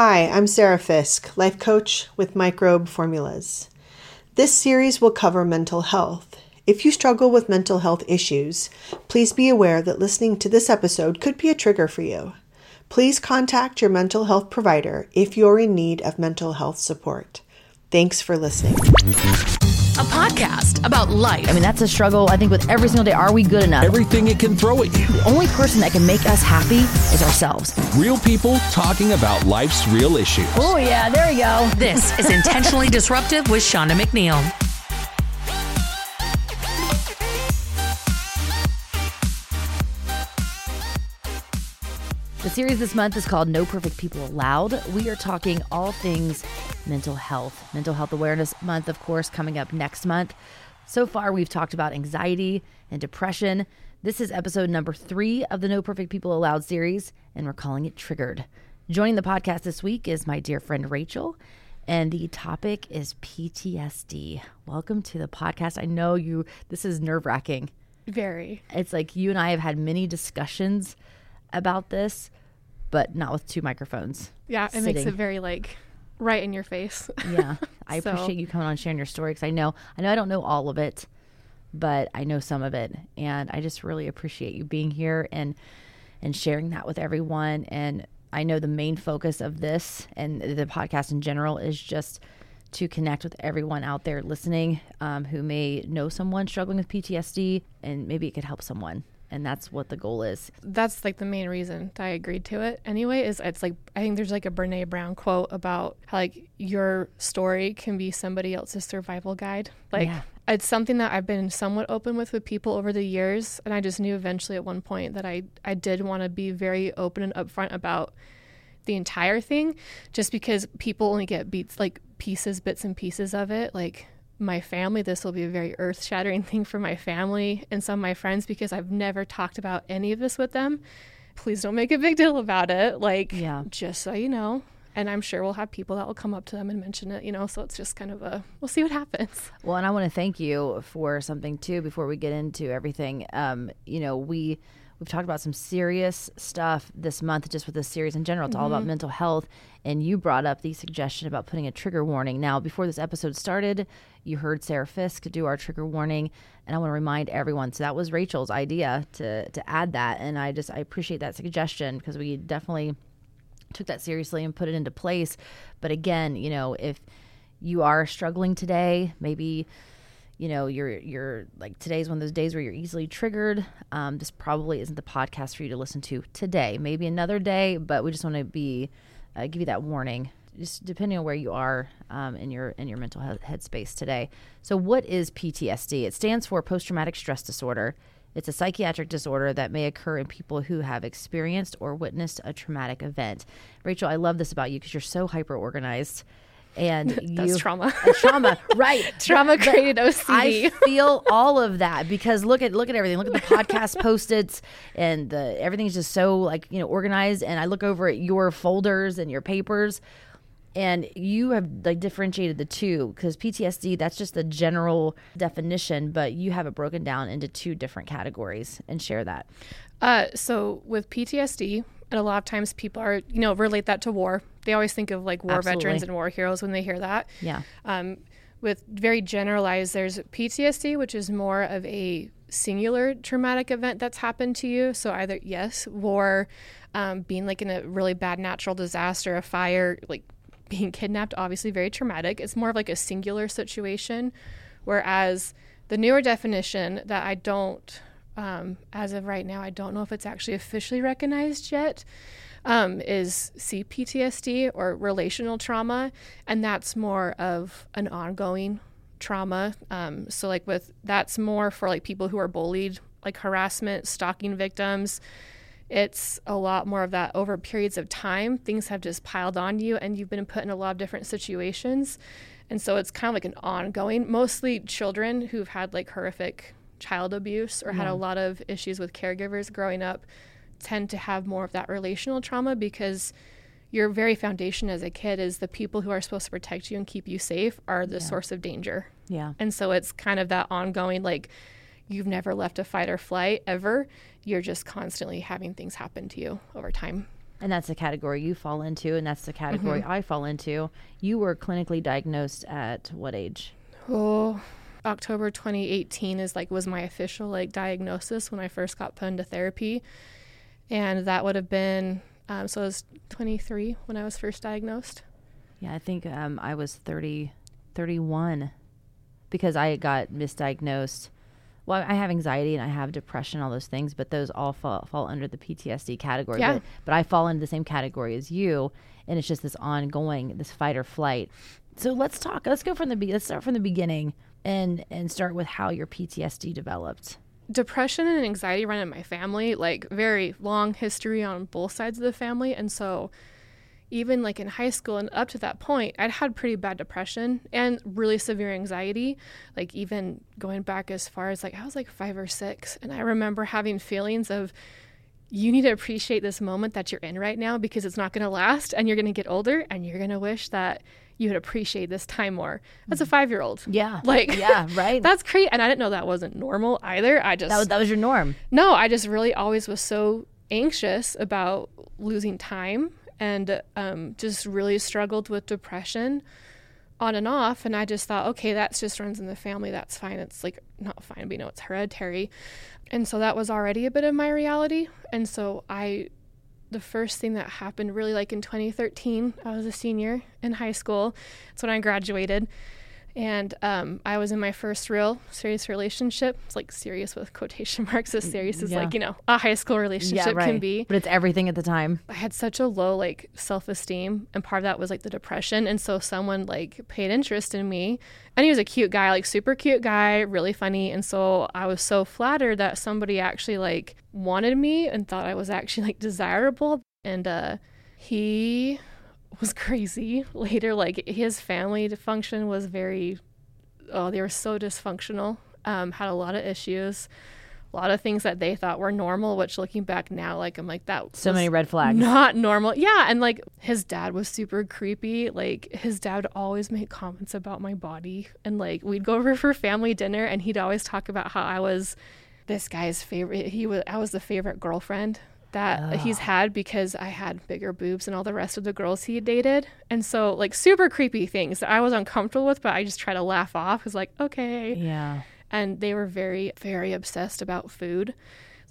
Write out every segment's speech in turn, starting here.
Hi, I'm Sarah Fisk, life coach with Microbe Formulas. This series will cover mental health. If you struggle with mental health issues, please be aware that listening to this episode could be a trigger for you. Please contact your mental health provider if you're in need of mental health support. Thanks for listening. A podcast about life. I mean, that's a struggle, I think, with every single day. Are we good enough? Everything it can throw at you. the only person that can make us happy is ourselves. Real people talking about life's real issues. Oh, yeah, there you go. This is Intentionally Disruptive with Shauna McNeil. The series this month is called No Perfect People Allowed. We are talking all things mental health. Mental Health Awareness Month, of course, coming up next month. So far, we've talked about anxiety and depression. This is episode number three of the No Perfect People Allowed series, and we're calling it Triggered. Joining the podcast this week is my dear friend Rachel, and the topic is PTSD. Welcome to the podcast. I know you, this is nerve wracking. Very. It's like you and I have had many discussions about this, but not with two microphones. Yeah, it makes it very like right in your face. Yeah, I So- appreciate you coming on sharing your story because I know I know I don't know all of it, but I know some of it, and I just really appreciate you being here and and sharing that with everyone. And I know the main focus of this and the podcast in general is just to connect with everyone out there listening um, who may know someone struggling with PTSD, and maybe it could help someone. And that's what the goal is. That's like the main reason that I agreed to it. Anyway, is it's like I think there's like a Brene Brown quote about how like your story can be somebody else's survival guide. Like Yeah. it's something that I've been somewhat open with with people over the years, and I just knew eventually at one point that I I did want to be very open and upfront about the entire thing just because people only get beats like pieces bits and pieces of it like my family this will be a very earth-shattering thing for my family and some of my friends because i've never talked about any of this with them please don't make a big deal about it like Yeah. just so you know and i'm sure we'll have people that will come up to them and mention it you know so it's just kind of a we'll see what happens Well, and I want to thank you for something too before we get into everything. Um, you know, we we've talked about some serious stuff this month just with this series in general. It's all about mm-hmm. mental health and you brought up the suggestion about putting a trigger warning. Now, before this episode started, you heard Sarah Fisk do our trigger warning, and I want to remind everyone. So that was Rachel's idea to to add that, and I just I appreciate that suggestion because we definitely took that seriously and put it into place. But again, you know, if you are struggling today, maybe you know you're you're like today's one of those days where you're easily triggered. Um, this probably isn't the podcast for you to listen to today. Maybe another day, but we just want to be uh, give you that warning. Just depending on where you are um, in your in your mental health headspace today. So, what is PTSD? It stands for post traumatic stress disorder. It's a psychiatric disorder that may occur in people who have experienced or witnessed a traumatic event. Rachel, I love this about you because you're so hyper organized. And that's you, trauma trauma, right? trauma but created ocd I feel all of that because look at look at everything. Look at the podcast post-its and the everything's just so like you know organized. And I look over at your folders and your papers, and you have like differentiated the two because PTSD that's just the general definition, but you have it broken down into two different categories and share that. Uh, so with PTSD, and a lot of times people are, you know, relate that to war. They always think of like war Absolutely. veterans and war heroes when they hear that. Yeah. Um, with very generalized, there's PTSD, which is more of a singular traumatic event that's happened to you. So either yes, war, um, being like in a really bad natural disaster, a fire, like being kidnapped, obviously very traumatic. It's more of like a singular situation. Whereas the newer definition that I don't, um, as of right now, I don't know if it's actually officially recognized yet, um, is CPTSD or relational trauma. And that's more of an ongoing trauma. Um, so, like, with that's more for like people who are bullied, like harassment, stalking victims. It's a lot more of that over periods of time. Things have just piled on you, and you've been put in a lot of different situations. And so it's kind of like an ongoing, mostly children who've had like horrific child abuse or had a lot of issues with caregivers growing up tend to have more of that relational trauma because your very foundation as a kid is the people who are supposed to protect you and keep you safe are the source of danger. Yeah. And so it's kind of that ongoing, like, you've never left a fight or flight ever. You're just constantly having things happen to you over time. And that's the category you fall into, and that's the category mm-hmm. I fall into. You were clinically diagnosed at what age? Oh, October 2018 is like was my official like diagnosis when I first got put into therapy, and that would have been um, so I was 23 when I was first diagnosed. Yeah, I think um, I was 30, 31 because I got misdiagnosed. Well, I have anxiety and I have depression, all those things, but those all fall, fall under the PTSD category. Yeah. But, but I fall into the same category as you, and it's just this ongoing, this fight or flight. So let's talk. Let's go from the be- let's start from the beginning and and start with how your PTSD developed. Depression and anxiety run in my family, like very long history on both sides of the family. And so even like in high school and up to that point, I'd had pretty bad depression and really severe anxiety. Like even going back as far as like I was like 5 or 6 and I remember having feelings of you need to appreciate this moment that you're in right now because it's not going to last and you're going to get older and you're going to wish that you would appreciate this time more. As a 5-year-old. Yeah. Like Yeah, right. That's crazy and I didn't know that wasn't normal either. I just That was, that was your norm. no, I just really always was so anxious about losing time and um, just really struggled with depression on and off. And I just thought, okay, that's just runs in the family. That's fine. It's like not fine, but you know, it's hereditary. And so that was already a bit of my reality. And so I, the first thing that happened really like in 2013, I was a senior in high school. That's when I graduated and um, I was in my first real serious relationship. It's like serious with quotation marks, as serious as Yeah. like you know a high school relationship can be. But it's everything at the time. I had such a low like self esteem, and part of that was like the depression. And so someone like paid interest in me, and he was a cute guy, like super cute guy, really funny. And so I was so flattered that somebody actually like wanted me and thought I was actually like desirable. And uh, he was crazy. Later, like his family function was very, oh, they were so dysfunctional. Um, had a lot of issues. A lot of things that they thought were normal, which looking back now, like I'm like that. So many red flags. not normal. Yeah, and like his dad was super creepy. Like his dad would always make comments about my body, and like we'd go over for family dinner, and he'd always talk about how I was this guy's favorite. He was I was the favorite girlfriend that he's had because I had bigger boobs than all the rest of the girls he dated, and so like super creepy things that I was uncomfortable with, but I just try to laugh off. Cause like okay, Yeah. and they were very very obsessed about food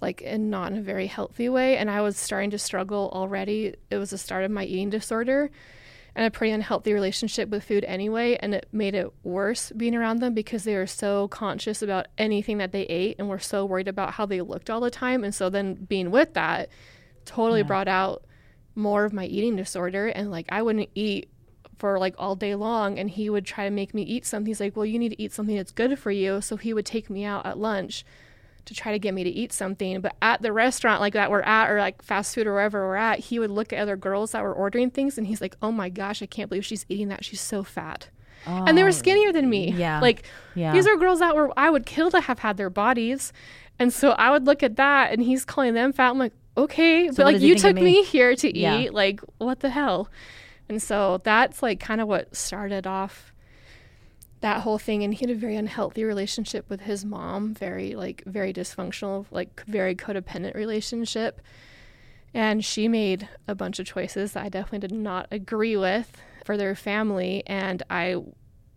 like and not in a very healthy way. And i was starting to struggle already. It was the start of my eating disorder and a pretty unhealthy relationship with food anyway and it made it worse being around them because they were so conscious about anything that they ate and were so worried about how they looked all the time. And so then being with that totally brought out more of my eating disorder. And like i wouldn't eat for like all day long and he would try to make me eat something. He's like well you need to eat something that's good for you. So he would take me out at lunch to try to get me to eat something but at the restaurant like that we're at or like fast food or wherever we're at he would look at other girls that were ordering things and he's like oh my gosh i can't believe she's eating that she's so fat and they were oh, skinnier than me yeah. like Yeah. these are girls that were i would kill to have had their bodies and so i would look at that and he's calling them fat i'm like okay what but like you took me? me here to eat Yeah. like what the hell and so that's like kind of what started off that whole thing. And he had a very unhealthy relationship with his mom, very, like, very dysfunctional, like, very codependent relationship. And she made a bunch of choices that I definitely did not agree with for their family. And I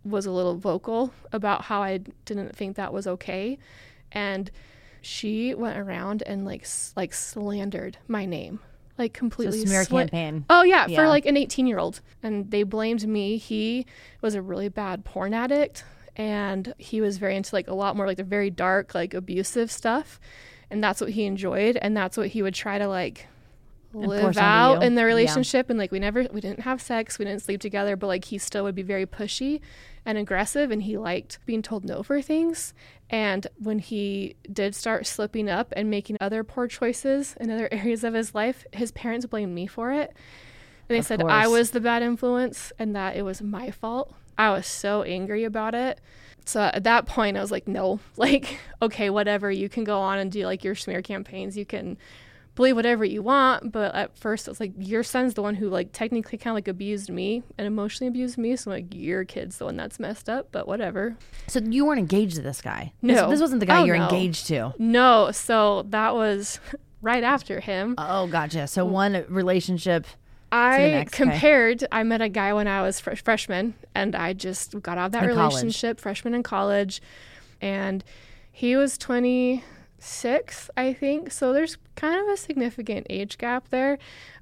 was a little vocal about how I didn't think that was okay. And she went around and like like slandered my name, like completely smear sla- campaign. Oh yeah, Yeah. for like an 18 year old, and they blamed me. He was a really bad porn addict, and he was very into like a lot more like the very dark, like abusive stuff, and that's what he enjoyed, and that's what he would try to like live out in the Yeah. relationship and like we never we didn't have sex we didn't sleep together but like he still would be very pushy and aggressive and he liked being told no for things. And when he did start slipping up and making other poor choices in other areas of his life his parents blamed me for it. And they Of said i was the bad influence and that it was my fault. I was so angry about it. So at that point i was like no like okay whatever you can go on and do like your smear campaigns. You can believe whatever you want but at first it's like your son's the one who like technically kind of like abused me and emotionally abused me so like your kid's the one that's messed up but whatever So you weren't engaged to this guy. This- No. This, wasn't the guy Oh, you're no. engaged to. no so that was right after him. Oh, gotcha. So mm. one relationship. I next guy. compared. I met a guy when I was fr- freshman, and I just got out of that In college. relationship, freshman in college, and he was 26, I think. So there's kind of a significant age gap there,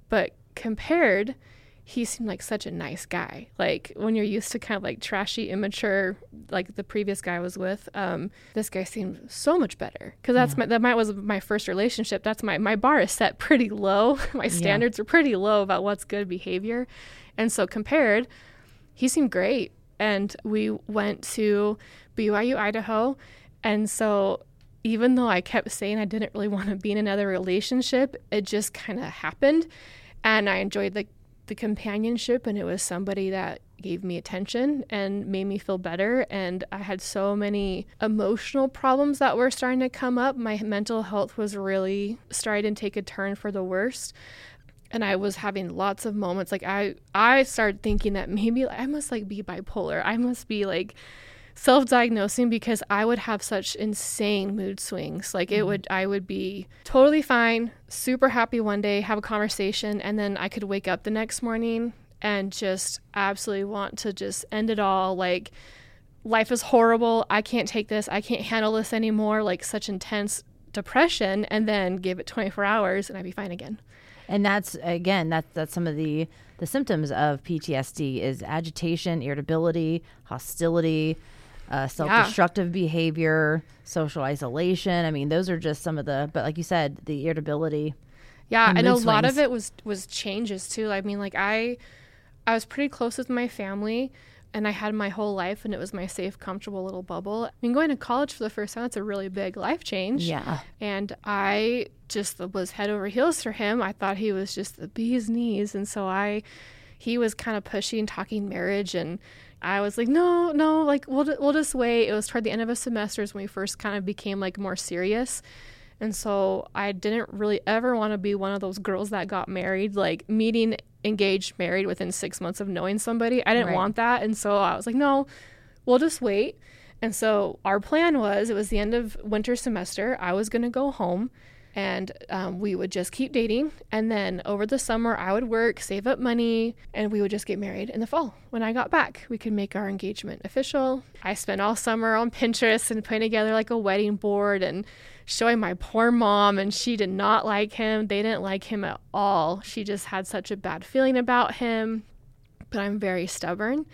but compared, he seemed like such a nice guy. Like when you're used to kind of like trashy, immature, like the previous guy I was with, um, this guy seemed so much better. Because that's my that might was my first relationship. That's my my bar is set pretty low. my standards are pretty low about what's good behavior, and so compared, he seemed great. And we went to BYU Idaho, and so even though I kept saying I didn't really want to be in another relationship, it just kind of happened. And I enjoyed the, the companionship, and it was somebody that gave me attention and made me feel better. And I had so many emotional problems that were starting to come up. My mental health was really starting to take a turn for the worst and I was having lots of moments like I I started thinking that maybe I must like be bipolar. I must be like self-diagnosing because I would have such insane mood swings. Like it mm-hmm. would I would be totally fine, super happy one day, have a conversation and then I could wake up the next morning and just absolutely want to just end it all like life is horrible. I can't take this. I can't handle this anymore. Like such intense depression and then give it 24 hours and I'd be fine again. And that's again, that's that's some of the the symptoms of PTSD is agitation, irritability, hostility, uh, self-destructive behavior, social isolation. I mean, those are just some of the. But like you said, the irritability. Yeah, and know a lot of it was was changes too. I mean, like I I was pretty close with my family and I had my whole life and it was my safe, comfortable little bubble. I mean, going to college for the first time, that's a really big life change. Yeah. And I just was head over heels for him. I thought he was just the bee's knees. And so I, he was kind of pushing, talking marriage. And I was like, no, no, like we'll, we'll just wait. It was toward the end of a semester when we first kind of became like more serious. And so I didn't really ever want to be one of those girls that got married, like meeting, engaged, married within six months of knowing somebody. I didn't Right. want that. And so I was like, no, we'll just wait. And so our plan was it was the end of winter semester. I was going to go home and um, we would just keep dating. And then over the summer, I would work, save up money, and we would just get married in the fall. When I got back, we could make our engagement official. I spent all summer on Pinterest and putting together like a wedding board and showing my poor mom, and she did not like him. They didn't like him at all. She just had such a bad feeling about him. But I'm very stubborn.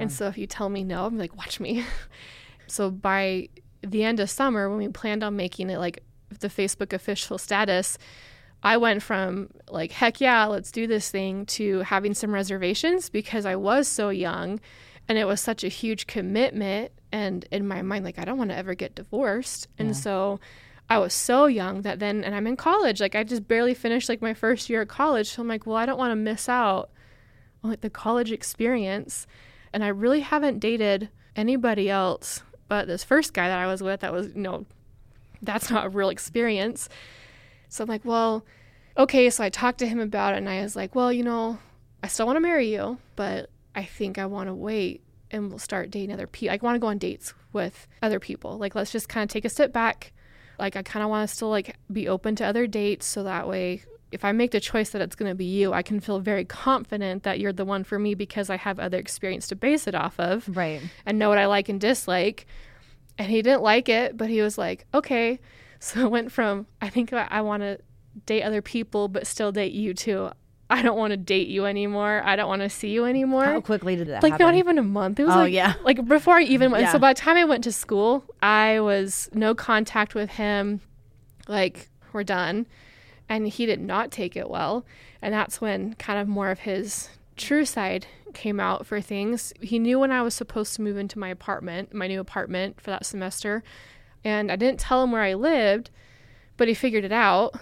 And so if you tell me no, I'm like, watch me. so by the end of summer, when we planned on making it like the Facebook official status, I went from like, heck yeah, let's do this thing to having some reservations because I was so young and it was such a huge commitment. And in my mind, like, I don't want to ever get divorced. And so I was so young that then, and I'm in college, like, I just barely finished like my first year of college. So I'm like, well, I don't want to miss out on like the college experience. And I really haven't dated anybody else but this first guy that I was with that was, you know, that's not a real experience. So I'm like, well, okay. So I talked to him about it and I was like, well, you know, I still want to marry you, but I think I want to wait and we'll start dating other people. I want to go on dates with other people. Like, let's just kind of take a step back. Like, I kind of want to still like be open to other dates so that way if I make the choice that it's going to be you, I can feel very confident that you're the one for me because I have other experience to base it off of Right. and know what I like and dislike. And he didn't like it, but he was like, okay. So it went from, I think I, want to date other people, but still date you too. I don't want to date you anymore. I don't want to see you anymore. How quickly did that like happen? not even a month. It was Oh, like yeah. like before I even went. Yeah. So by the time I went to school, I was no contact with him. Like we're done, and he did not take it well. And that's when kind of more of his true side came out for things. He knew when I was supposed to move into my apartment, my new apartment for that semester, and I didn't tell him where I lived, but he figured it out.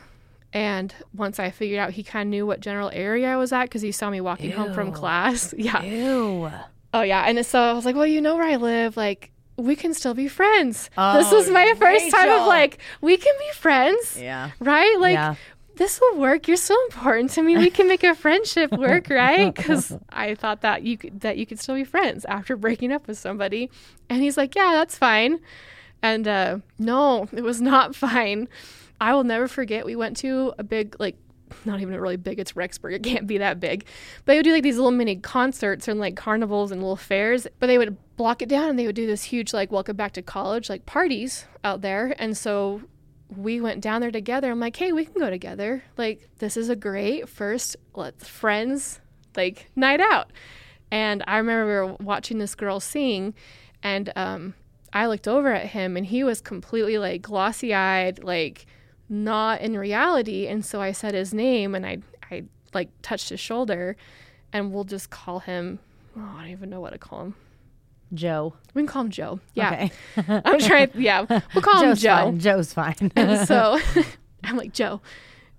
And once I figured out, he kind of knew what general area I was at because he saw me walking home from class. Yeah. Ew. Oh yeah, and so I was like, well, you know where I live, like we can still be friends. this was my first time of like we can be friends, Yeah. right? Like Yeah. This will work. You're so important to me. We can make a friendship work, right? Because I thought that you could that you could still be friends after breaking up with somebody. And he's like, yeah, that's fine. And uh, no, it was not fine. I will never forget. We went to a big like not even a really big. It's Rexburg. It can't be that big. But they would do like these little mini concerts and like carnivals and little fairs. But they would block it down and they would do this huge like welcome back to college like parties out there. And so we went down there together. I'm like, hey, we can go together. Like this is a great first let's friends like night out. And I remember we were watching this girl sing, and um, I looked over at him, and he was completely like glossy eyed, like not in reality. And so I said his name, and I I like touched his shoulder, and we'll just call him. Oh, I don't even know what to call him. Joe. We can call him Joe. Yeah, Okay. I'm trying. Yeah, we'll call him Joe. fine. Joe's fine. And so I'm like, Joe,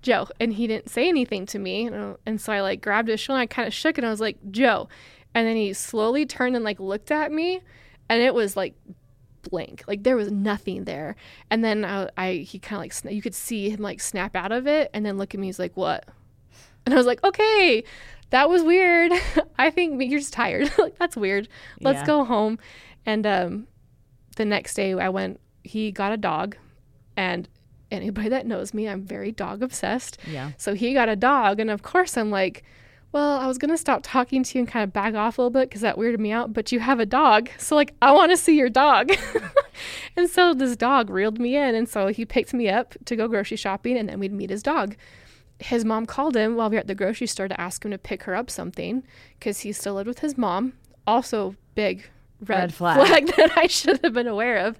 Joe. And he didn't say anything to me. And, uh, and so I like grabbed his shoulder and I kind of shook it. And I was like, Joe. And then he slowly turned and like looked at me. And it was like blank. Like there was nothing there. And then I, I he kind of like, sna- you could see him like snap out of it and then look at me. He's like, what? And I was like, okay, that was weird. I think you're just tired. like, that's weird. Let's Yeah. go home. And um, the next day I went, he got a dog. And anybody that knows me, I'm very dog obsessed. Yeah. So he got a dog. And of course, I'm like, well, I was going to stop talking to you and kind of back off a little bit because that weirded me out. But you have a dog. So, like, I want to see your dog. and so this dog reeled me in. And so he picked me up to go grocery shopping and then we'd meet his dog his mom called him while we were at the grocery store to ask him to pick her up something because he still lived with his mom. Also, big red, Red flag. flag. that I should have been aware of.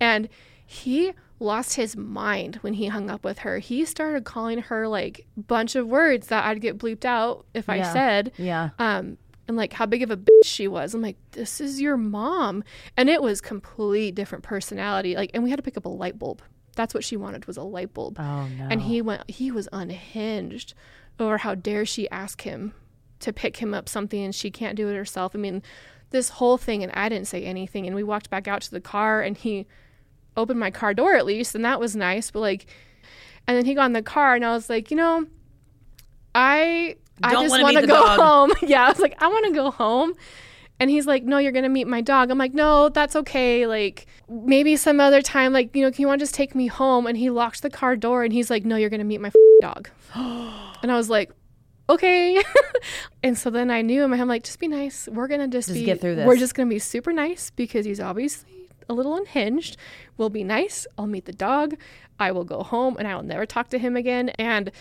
And he lost his mind when he hung up with her. He started calling her like bunch of words that I'd get bleeped out if I said. Yeah. Um, and like how big of a bitch she was. I'm like, this is your mom. And it was complete different personality. Like, and we had to pick up a light bulb. That's what she wanted was a light bulb. Oh no. And he went, he was unhinged over how dare she ask him to pick him up something and she can't do it herself. I mean, this whole thing, and I didn't say anything. And we walked back out to the car and he opened my car door at least, and that was nice. But like, and then he got in the car and I was like, you know, I, I Don't just want to go dog. home. yeah. I was like, I want to go home. And he's like, No, you're going to meet my dog. I'm like, No, that's okay. Like, maybe some other time, like, you know, can you want to just take me home? And he locked the car door and he's like, No, you're going to meet my f- dog. and I was like, Okay. and so then I knew him. I'm like, Just be nice. We're to just, Just be, get through this. We're just to be super nice because he's obviously a little unhinged. We'll be nice. I'll meet the dog. I will go home and I will never talk to him again. And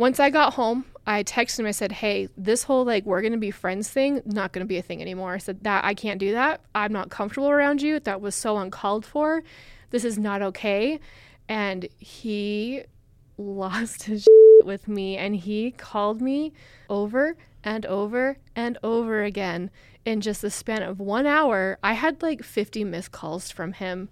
once I got home, I texted him. I said, "Hey, this whole like we're gonna be friends thing, not gonna be a thing anymore." I said that I can't do that. I'm not comfortable around you. That was so uncalled for. This is not okay. And he lost his with me, and he called me over and over and over again in just the span of one hour. I had like 50 missed calls from him.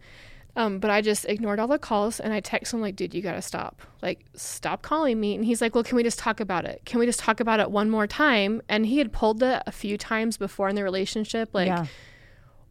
Um, but I just ignored all the calls and I text him like, dude, you gotta stop. Like, stop calling me. And he's like, well, can we just talk about it? Can we just talk about it one more time? And he had pulled it a few times before in the relationship. Like, yeah.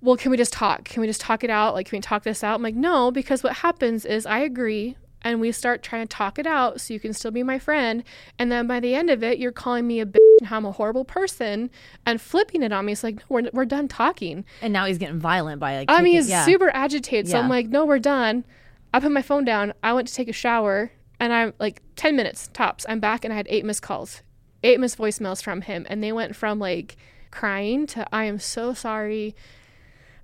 well, can we just talk? Can we just talk it out? Like, can we talk this out? I'm like, no, because what happens is I agree and we start trying to talk it out so you can still be my friend. And then by the end of it, you're calling me a bitch and how I'm a horrible person and flipping it on me. It's like, no, we're, we're done talking. And now he's getting violent by like. I mean, he's yeah. super agitated. So I'm like, no, we're done. I put my phone down. I went to take a shower and I'm like 10 minutes tops. I'm back and I had eight missed calls, eight missed voicemails from him. And they went from like crying to, I am so sorry.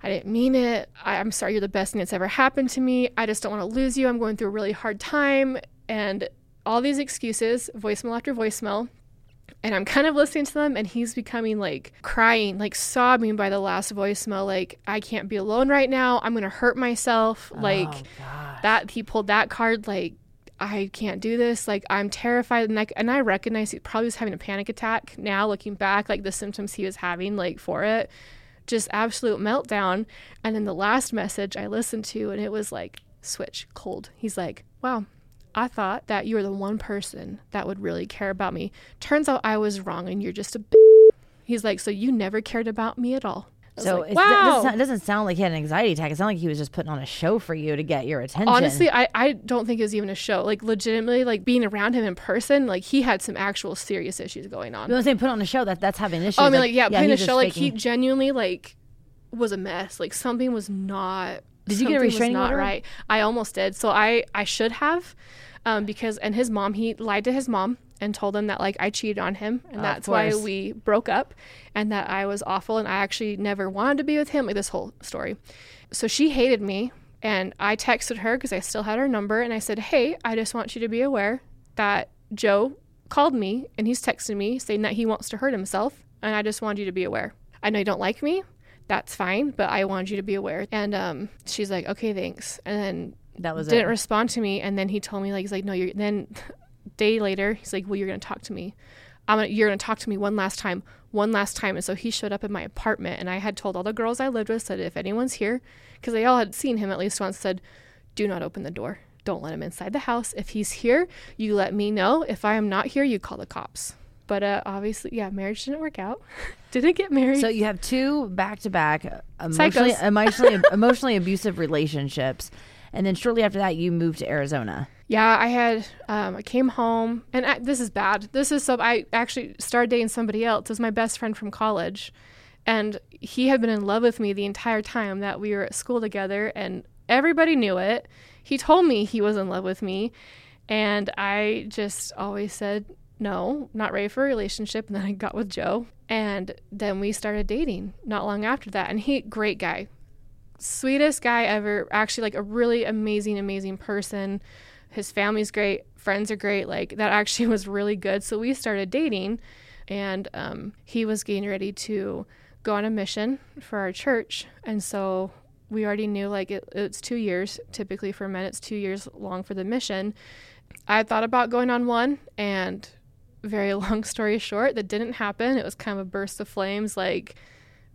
I didn't mean it. I, I'm sorry. You're the best thing that's ever happened to me. I just don't want to lose you. I'm going through a really hard time. And all these excuses, voicemail after voicemail. And I'm kind of listening to them, and he's becoming like crying, like sobbing by the last voicemail. Like, I can't be alone right now. I'm going to hurt myself. Oh, like, that he pulled that card. Like, I can't do this. Like, I'm terrified. And, like, and I recognize he probably was having a panic attack now, looking back, like the symptoms he was having, like, for it. Just absolute meltdown. And then the last message I listened to, and it was like, switch, cold. He's like, wow, I thought that you were the one person that would really care about me. Turns out I was wrong and you're just a b-. He's like, so you never cared about me at all. So like, it's, wow. it, doesn't sound, it doesn't sound like he had an anxiety attack. It sounded like he was just putting on a show for you to get your attention. Honestly, I, I don't think it was even a show. Like legitimately, like being around him in person, like he had some actual serious issues going on. you know what I'm saying? Put on a show that that's having issues. Oh, I mean, like, yeah, putting he a show like he genuinely like was a mess. Like something was not Did you get a restraining order? right. I almost did. So I I should have, um, because and his mom he lied to his mom and told him that like I cheated on him and that's why we broke up and that I was awful and I actually never wanted to be with him. Like this whole story. So she hated me and I texted her because I still had her number and I said, hey, I just want you to be aware that Joe called me and he's texting me saying that he wants to hurt himself and I just wanted you to be aware. I know you don't like me. That's fine, but I wanted you to be aware. And um, she's like, okay, thanks. And then That was it. didn't it. respond to me. And then he told me like, he's like, no, you're. Then day later, he's like, well, you're gonna talk to me. I'm gonna, you're gonna talk to me one last time, one last time. And so he showed up in my apartment, and I had told all the girls I lived with, said if anyone's here, because they all had seen him at least once, said, do not open the door. Don't let him inside the house. If he's here, you let me know. If I am not here, you call the cops. But uh, obviously, yeah, marriage didn't work out. didn't get married. So you have two back to back emotionally emotionally emotionally abusive relationships, and then shortly after that you moved to Arizona. Yeah, I had. Um, I came home, and I, this is bad. This is so. I actually started dating somebody else. It was my best friend from college, and he had been in love with me the entire time that we were at school together, and everybody knew it. He told me he was in love with me, and I just always said no, not ready for a relationship. And then I got with Joe, and then we started dating. Not long after that, and he great guy, sweetest guy ever. Actually, like a really amazing, amazing person. His family's great, friends are great. Like that actually was really good. So we started dating, and um, he was getting ready to go on a mission for our church, and so we already knew like it, it's two years typically for men. It's two years long for the mission. I thought about going on one, and very long story short, that didn't happen. It was kind of a burst of flames, like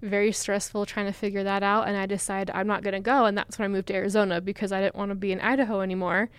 very stressful trying to figure that out and i decided i'm not going to go and that's when i moved to arizona because i didn't want to be in idaho anymore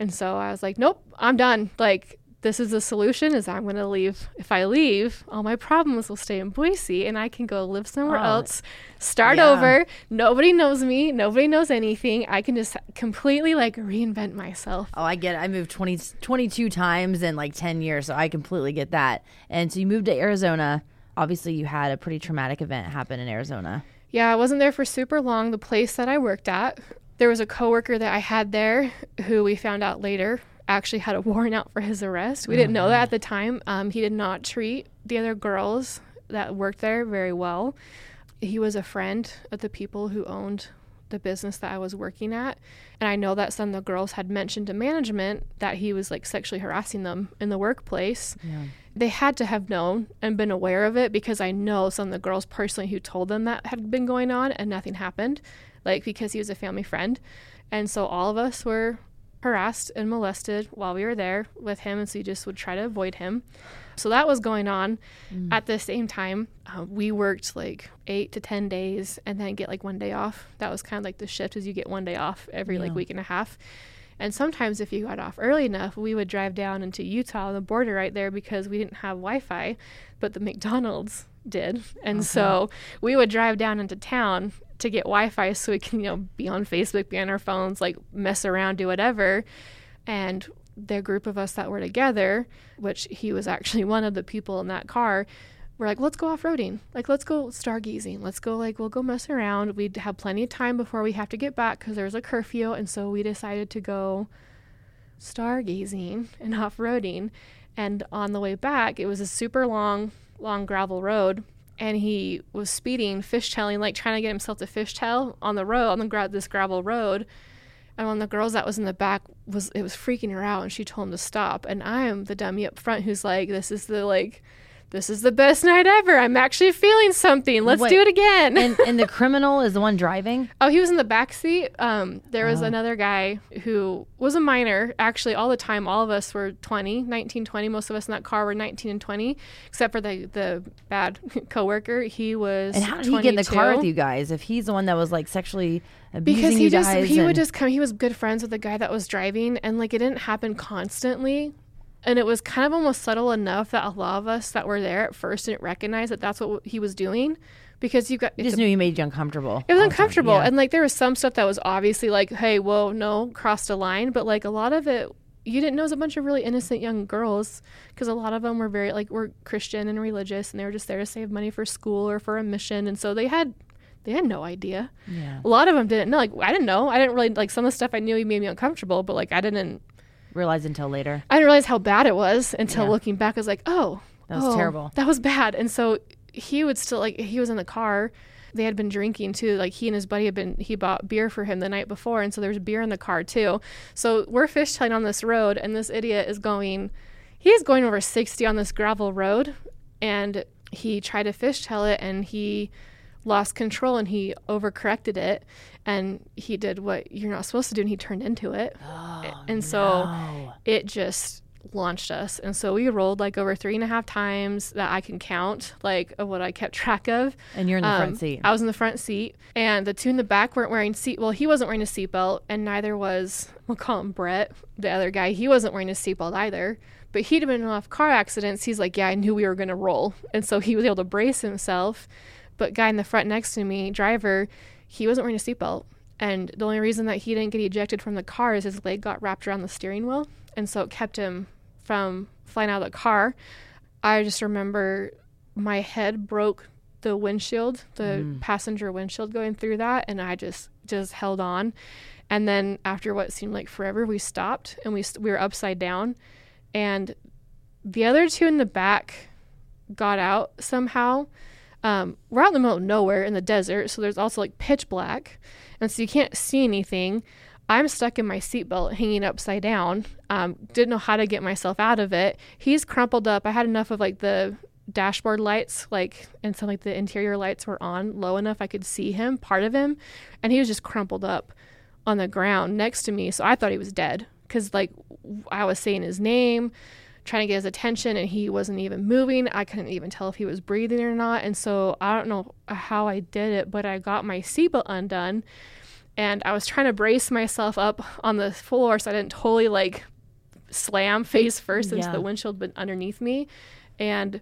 and so i was like nope i'm done like this is the solution is i'm going to leave if i leave all my problems will stay in boise and i can go live somewhere Oh, else start yeah. over nobody knows me nobody knows anything i can just completely like reinvent myself Oh, I get it. I moved 20, 22 times in like 10 years, so I completely get that. And so you moved to Arizona. Obviously, you had a pretty traumatic event happen in Arizona. Yeah, I wasn't there for super long. The place that I worked at, there was a coworker that I had there who we found out later actually had a warrant out for his arrest. We didn't know that at the time. Um, he did not treat the other girls that worked there very well. He was a friend of the people who owned the business that I was working at. And I know that some of the girls had mentioned to management that he was like sexually harassing them in the workplace. They had to have known and been aware of it because I know some of the girls personally who told them that had been going on and nothing happened, like because he was a family friend. And so all of us were harassed and molested while we were there with him. And so you just would try to avoid him. So that was going on. At the same time, uh, we worked like eight to 10 days and then get like one day off. That was kind of like the shift is you get one day off every like week and a half. And sometimes if you got off early enough, we would drive down into Utah on the border right there because we didn't have Wi-Fi, but the McDonald's did. And so we would drive down into town to get Wi-Fi so we can, you know, be on Facebook, be on our phones, like mess around, do whatever. And the group of us that were together, which he was actually one of the people in that car, we're like, let's go off roading. Like, let's go stargazing. Let's go, like, we'll go mess around. We'd have plenty of time before we have to get back because there's a curfew. And so we decided to go stargazing and off roading. And on the way back, it was a super long, long gravel road. And he was speeding, fishtailing, like trying to get himself to fishtail on the road, on the gra- this gravel road. And one of the girls that was in the back was it was freaking her out, and she told him to stop. And I am the dummy up front who's like, "This is the like, this is the best night ever. I'm actually feeling something. Let's Wait, do it again." And and the criminal is the one driving. Oh, he was in the back seat. Um, there Oh. was another guy who was a minor. Actually, all the time, all of us were 20, 19, 20. Most of us in that car were 19 and 20, except for the the bad coworker. He was. And how did he get in the car with you guys? If he's the one that was like sexually abusing because he just he would just come he was good friends with the guy that was driving and like it didn't happen constantly and it was kind of almost subtle enough that a lot of us that were there at first didn't recognize that that's what he was doing because you got you just knew he made you uncomfortable. it was uncomfortable Yeah. and like there was some stuff that was obviously like hey whoa no crossed a line but like a lot of it you didn't know it was a bunch of really innocent young girls because a lot of them were very like were christian and religious and they were just there to save money for school or for a mission and so they had they had no idea. Yeah. A lot of them didn't know. Like I didn't know. I didn't really like some of the stuff I knew he made me uncomfortable, but like I didn't Realize until later. I didn't realize how bad it was until Yeah. looking back. I was like, oh, That was oh, terrible. That was bad. And so he would still like he was in the car. They had been drinking too. Like he and his buddy had been. He bought beer for him the night before, and so there was beer in the car too. So we're fishtailing on this road, and this idiot is going. He is going over sixty on this gravel road, and he tried to fishtail it, and he lost control and he overcorrected it and he did what you're not supposed to do and he turned into it. Oh, and so it just launched us. And so we rolled like over three and a half times that i can count like of what i kept track of. And you're in the front Um, seat. i was in the front seat. And the two in the back weren't wearing seat well he wasn't wearing a seatbelt and neither was we'll call him brett the other guy. He wasn't wearing a seatbelt either. But he'd been in enough car accidents he's like yeah i knew we were going to roll. And so he was able to brace himself but guy in the front next to me driver he wasn't wearing a seatbelt. And the only reason that he didn't get ejected from the car is his leg got wrapped around the steering wheel. And so it kept him from flying out of the car. I just remember my head broke the windshield the mm. passenger windshield going through that. And i just just held on. And then after what seemed like forever we stopped and we, st- we were upside down. And the other two in the back got out somehow um, we're out in the middle of nowhere in the desert, so there's also like pitch black, and so you can't see anything. I'm stuck in my seatbelt, hanging upside down. Um, didn't know how to get myself out of it. He's crumpled up. I had enough of like the dashboard lights, like, and some like the interior lights were on low enough I could see him, part of him, and he was just crumpled up on the ground next to me. So I thought he was dead because like I was saying his name trying to get his attention and he wasn't even moving. I couldn't even tell if he was breathing or not. And so I don't know how I did it, but I got my seatbelt undone and I was trying to brace myself up on the floor so I didn't totally like slam face first into Yeah. the windshield but underneath me. And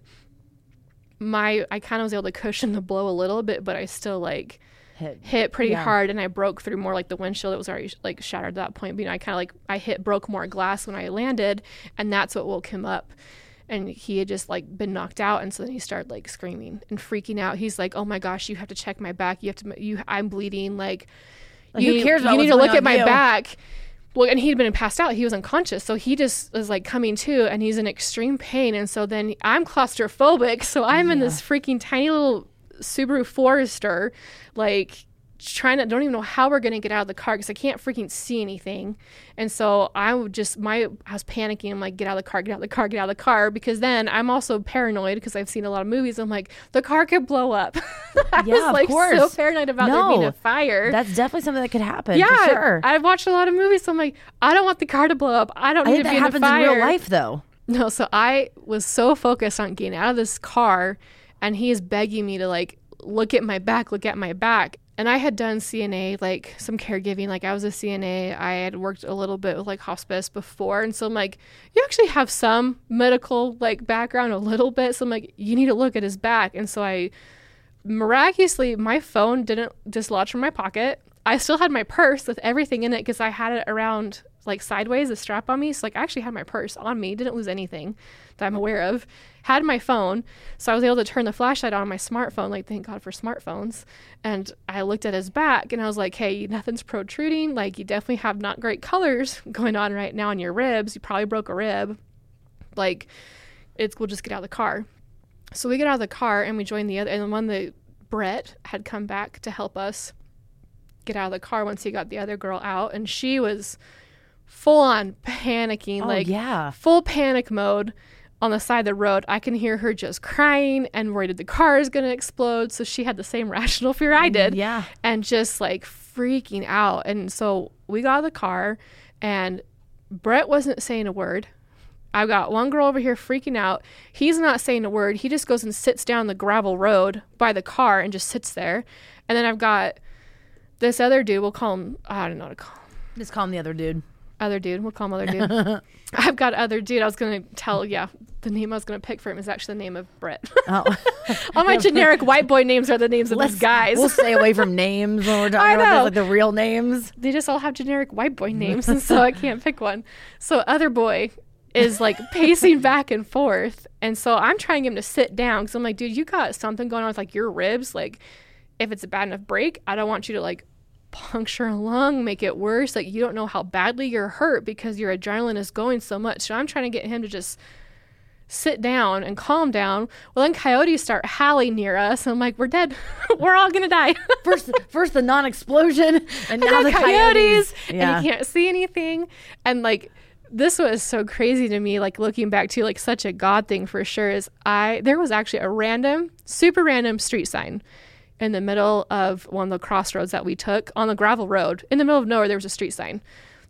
my I kind of was able to cushion the blow a little bit, but I still like Hit. hit pretty Yeah. hard and I broke through more like the windshield. It was already like shattered at that point. But you know, I kind of like I hit broke more glass when I landed, and that's what woke him up. And he had just like been knocked out, and so then he started like screaming and freaking out. He's like, "Oh my gosh, you have to check my back. You have to. You, I'm bleeding. Like, Like, you, who cares about you need to look at my you?" back." Well, and he'd been passed out. He was unconscious, so he just was like coming to, and he's in extreme pain. And so then I'm claustrophobic, so I'm in this freaking tiny little Subaru Forester, like trying to don't even know how we're gonna get out of the car because I can't freaking see anything. And so I would just my I was panicking. I'm like, get out of the car, get out of the car, get out of the car. Because then I'm also paranoid because I've seen a lot of movies. I'm like, the car could blow up. I Yeah, was like so course. paranoid about there being a fire. That's definitely something that could happen. yeah, sure. I've watched a lot of movies, so I'm like, I don't want the car to blow up. I don't I need think to that be in happens a fire. in real life, though. No, so I was so focused on getting out of this car, and he is begging me to like look at my back, look at my back. And I had done CNA, like some caregiving, like I was a CNA. I had worked a little bit with like hospice before, and so I'm like, you actually have some medical like background a little bit. So I'm like, you need to look at his back. And so I miraculously my phone didn't dislodge from my pocket. I still had my purse with everything in it because I had it around like sideways, a strap on me. So like I actually had my purse on me, didn't lose anything that I'm aware of. Had my phone, so I was able to turn the flashlight on my smartphone. Like thank God for smartphones. And I looked at his back and I was like, hey, nothing's protruding. Like you definitely have not great colors going on right now in your ribs. You probably broke a rib. Like it's we'll just get out of the car. So we get out of the car and we join the other, and the one the Brett had come back to help us get out of the car once he got the other girl out, and she was full on panicking, Oh, like yeah. full panic mode on the side of the road. I can hear her just crying and worried that the car is going to explode. So she had the same rational fear I did. Yeah. And just like freaking out. And so we got the car, and Brett wasn't saying a word. I've got one girl over here freaking out. He's not saying a word. He just goes and sits down the gravel road by the car and just sits there. And then I've got this other dude. We'll call him. I don't know what to call him. Just call him the other dude. Other dude. We'll call him other dude. I've got other dude. I was gonna tell. Yeah, the name I was gonna pick for him is actually the name of Brett. Oh. All my generic white boy names are the names of these guys. We'll stay away from names when we're talking about this, like the real names. they just all have generic white boy names, and so I can't pick one. So other boy is like pacing back and forth, and so I'm trying him to sit down because I'm like, dude, you got something going on with like your ribs, like if it's a bad enough break, I don't want you to like puncture a lung, make it worse. Like you don't know how badly you're hurt because your adrenaline is going so much. So I'm trying to get him to just sit down and calm down. Well, then coyotes start howling near us. And I'm like, we're dead. we're all gonna die. First, first the non-explosion, and now the then coyotes. and you can't see anything. And like this was so crazy to me, like looking back to like such a God thing for sure. Is I there was actually a random, super random street sign in the middle of one of the crossroads that we took on the gravel road. In the middle of nowhere, there was a street sign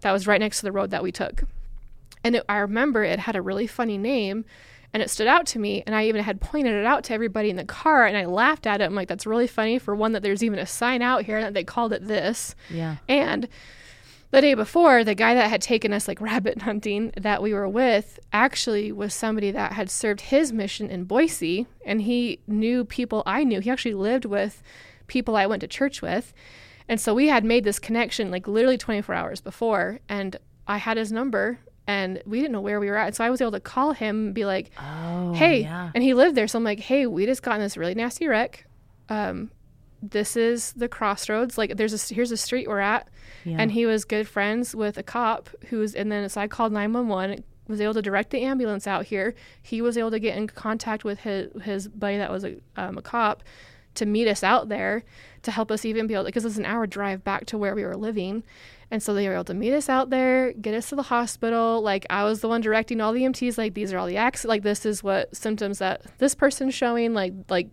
that was right next to the road that we took. And it, I remember it had a really funny name and it stood out to me. And I even had pointed it out to everybody in the car and I laughed at it. I'm like, that's really funny for one that there's even a sign out here that they called it this. Yeah. And the day before, the guy that had taken us like rabbit hunting that we were with actually was somebody that had served his mission in Boise and he knew people I knew. He actually lived with people I went to church with. And so we had made this connection like literally 24 hours before and I had his number and we didn't know where we were at. And so I was able to call him and be like, Oh, hey, yeah. and he lived there. So I'm like, hey, we just got in this really nasty wreck. Um, this is the crossroads. Like, there's a here's a street we're at, and he was good friends with a cop who's. And then so I called 911. Was able to direct the ambulance out here. He was able to get in contact with his his buddy that was a, um, a cop to meet us out there to help us even be able because it's an hour drive back to where we were living. And so they were able to meet us out there, get us to the hospital. Like I was the one directing all the EMTs, Like these are all the acts. Like this is what symptoms that this person's showing. Like like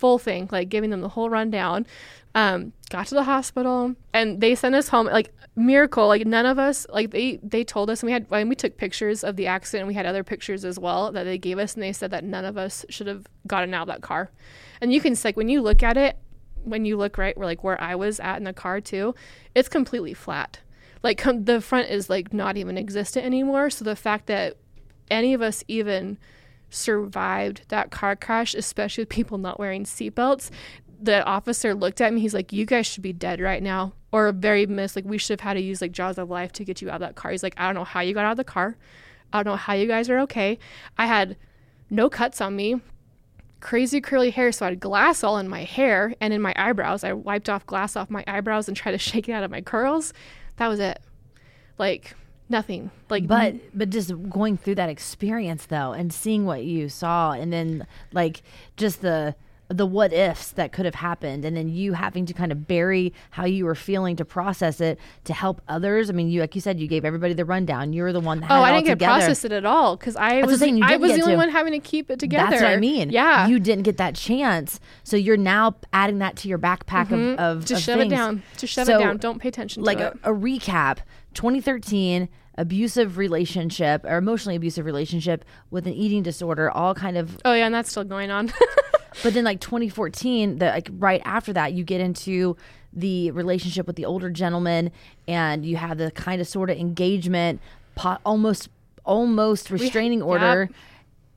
full thing. Like giving them the whole rundown. Um, got to the hospital and they sent us home. Like miracle. Like none of us. Like they they told us and we had and we took pictures of the accident. and We had other pictures as well that they gave us and they said that none of us should have gotten out of that car. And you can like when you look at it, when you look right where like where I was at in the car too, it's completely flat. Like com- the front is like not even existent anymore. So the fact that any of us even survived that car crash, especially with people not wearing seatbelts, the officer looked at me. He's like, "You guys should be dead right now," or very miss like we should have had to use like jaws of life to get you out of that car. He's like, "I don't know how you got out of the car. I don't know how you guys are okay." I had no cuts on me crazy curly hair, so I had glass all in my hair and in my eyebrows. I wiped off glass off my eyebrows and tried to shake it out of my curls. That was it. Like nothing. Like But but just going through that experience though, and seeing what you saw, and then like just the the what ifs that could have happened, and then you having to kind of bury how you were feeling to process it to help others. I mean, you like you said, you gave everybody the rundown. You were the one that oh, had Oh, I didn't get together. process it at all because I That's was you I was the only to. one having to keep it together. That's what I mean. Yeah, you didn't get that chance, so you're now adding that to your backpack of, mm-hmm. of just of shove things. it down. Just shove So, it down. Don't pay attention like to a, a recap 2013 abusive relationship or emotionally abusive relationship with an eating disorder all kind of Oh yeah, and that's still going on. but then like 2014 the like right after that you get into the relationship with the older gentleman and you have the kind of sort of engagement po- almost almost restraining order.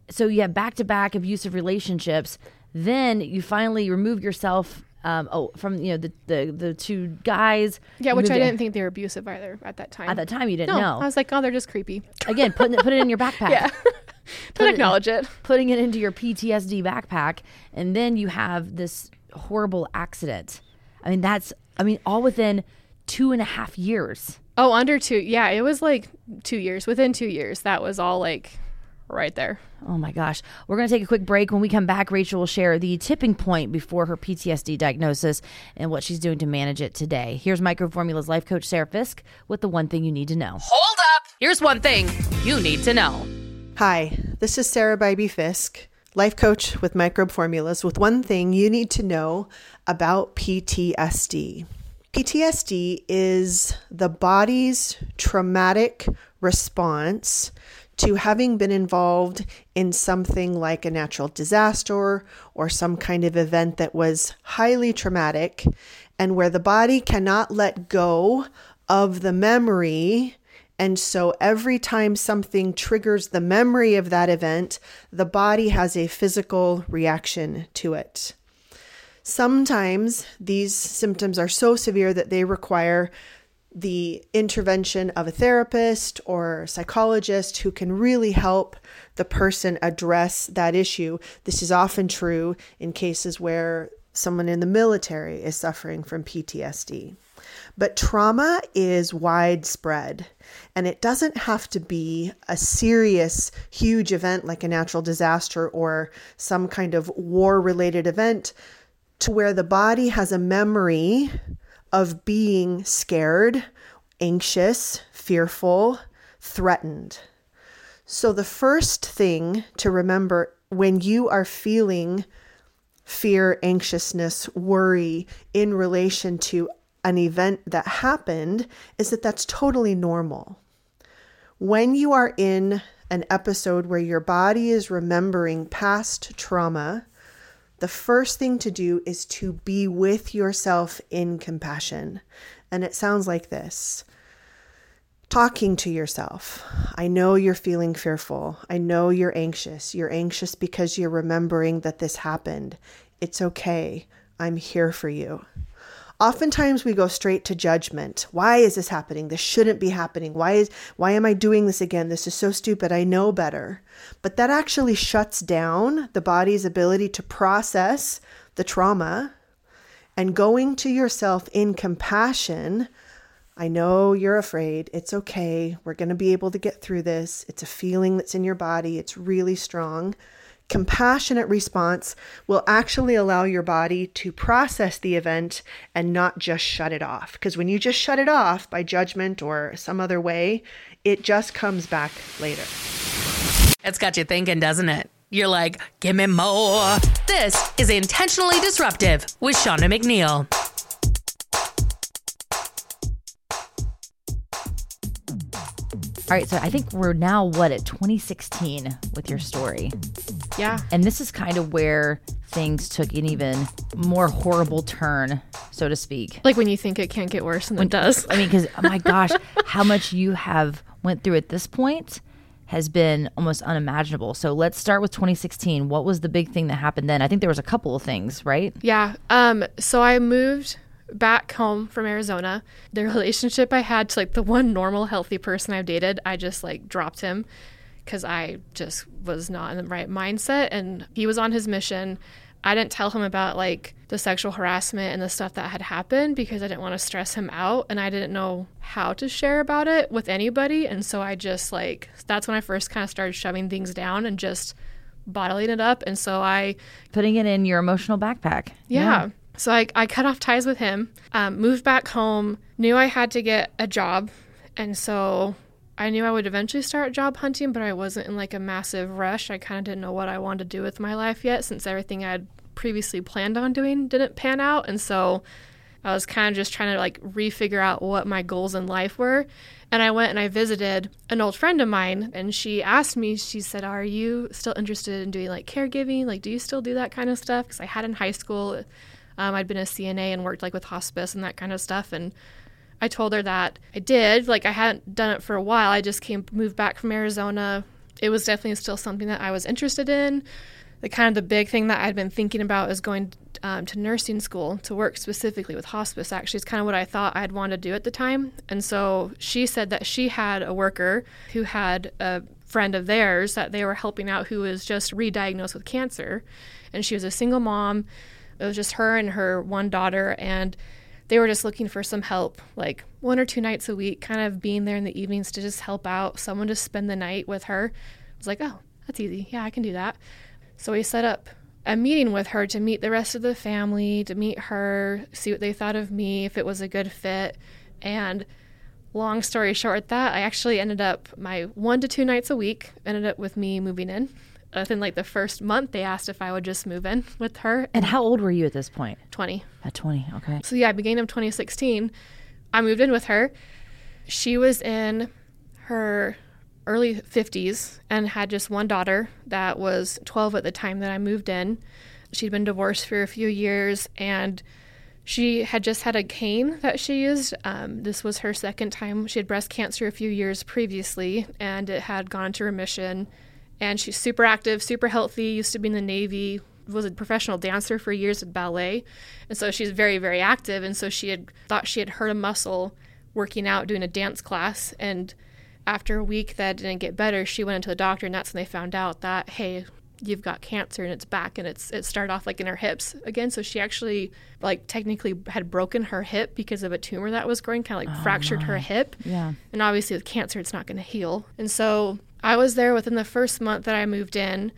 So you have back-to-back abusive relationships. Then you finally remove yourself um, oh, from you know the, the the two guys yeah, which I didn't think they were abusive either at that time. at that time you didn't no, know I was like, oh, they're just creepy. again putting it, put it in your backpack Yeah, don't acknowledge it. putting it into your PTSD backpack, and then you have this horrible accident. I mean, that's, I mean, all within two and a half years. Oh, under two. Yeah, it was like two years. Within two years, that was all like right there. Oh my gosh. We're going to take a quick break. When we come back, Rachel will share the tipping point before her PTSD diagnosis and what she's doing to manage it today. Here's Microbe Formulas' life coach, Sarah Fisk, with the one thing you need to know. Hold up. Here's one thing you need to know. Hi, this is Sarah Bybee Fisk, life coach with Microbe Formulas, with one thing you need to know about PTSD. PTSD is the body's traumatic response to having been involved in something like a natural disaster or some kind of event that was highly traumatic and where the body cannot let go of the memory and so every time something triggers the memory of that event, the body has a physical reaction to it. Sometimes these symptoms are so severe that they require the intervention of a therapist or psychologist who can really help the person address that issue. This is often true in cases where someone in the military is suffering from PTSD. But trauma is widespread, and it doesn't have to be a serious, huge event like a natural disaster or some kind of war related event to where the body has a memory of being scared, anxious, fearful, threatened. So, the first thing to remember when you are feeling fear, anxiousness, worry in relation to an event that happened is that that's totally normal. When you are in an episode where your body is remembering past trauma, the first thing to do is to be with yourself in compassion. And it sounds like this talking to yourself. I know you're feeling fearful. I know you're anxious. You're anxious because you're remembering that this happened. It's okay. I'm here for you. Oftentimes we go straight to judgment. Why is this happening? This shouldn't be happening. Why is why am I doing this again? This is so stupid. I know better. But that actually shuts down the body's ability to process the trauma and going to yourself in compassion. I know you're afraid. It's okay. We're going to be able to get through this. It's a feeling that's in your body. It's really strong compassionate response will actually allow your body to process the event and not just shut it off. Because when you just shut it off by judgment or some other way, it just comes back later. It's got you thinking, doesn't it? You're like, give me more. This is Intentionally Disruptive with Shauna McNeil. All right, so I think we're now what at 2016 with your story. Yeah. And this is kind of where things took an even more horrible turn, so to speak. Like when you think it can't get worse and it does. I mean, because oh my gosh, how much you have went through at this point has been almost unimaginable. So let's start with 2016. What was the big thing that happened then? I think there was a couple of things, right? Yeah. Um. So I moved back home from Arizona. The relationship I had to like the one normal healthy person I've dated, I just like dropped him because I just was not in the right mindset and he was on his mission. I didn't tell him about like the sexual harassment and the stuff that had happened because I didn't want to stress him out and I didn't know how to share about it with anybody. And so I just like, that's when I first kind of started shoving things down and just bottling it up. And so I, Putting it in your emotional backpack. yeah. So I, I cut off ties with him, um, moved back home, knew I had to get a job. And so I knew I would eventually start job hunting, but I wasn't in like a massive rush. I kind of didn't know what I wanted to do with my life yet since everything I had previously planned on doing didn't pan out. And so I was kind of just trying to like refigure out what my goals in life were. And I went and I visited an old friend of mine and she asked me, she said, Are you still interested in doing like caregiving? Like, do you still do that kind of stuff? Because I had in high school, um, I'd been a CNA and worked like with hospice and that kind of stuff. And I told her that I did. Like I hadn't done it for a while. I just came moved back from Arizona. It was definitely still something that I was interested in. The kind of the big thing that I'd been thinking about is going um, to nursing school to work specifically with hospice. Actually, is kind of what I thought I'd want to do at the time. And so she said that she had a worker who had a friend of theirs that they were helping out who was just re-diagnosed with cancer, and she was a single mom it was just her and her one daughter, and they were just looking for some help, like one or two nights a week, kind of being there in the evenings to just help out, someone to spend the night with her. I was like, oh, that's easy. Yeah, I can do that. So we set up a meeting with her to meet the rest of the family, to meet her, see what they thought of me, if it was a good fit. And long story short, that I actually ended up my one to two nights a week ended up with me moving in within like the first month, they asked if I would just move in with her. And how old were you at this point? 20. At 20, okay. So yeah, beginning of 2016, I moved in with her. She was in her early 50s and had just one daughter that was 12 at the time that I moved in. She'd been divorced for a few years and she had just had a cane that she used. Um, this was her second time. She had breast cancer a few years previously and it had gone to remission and she's super active, super healthy, used to be in the Navy, was a professional dancer for years at ballet. And so she's very, very active. And so she had thought she had hurt a muscle working out, doing a dance class. And after a week that didn't get better, she went into the doctor, and that's when they found out that, hey, you've got cancer and it's back and it's it started off like in her hips again so she actually like technically had broken her hip because of a tumor that was growing kind of like oh fractured her hip Yeah. and obviously with cancer it's not going to heal and so i was there within the first month that i moved in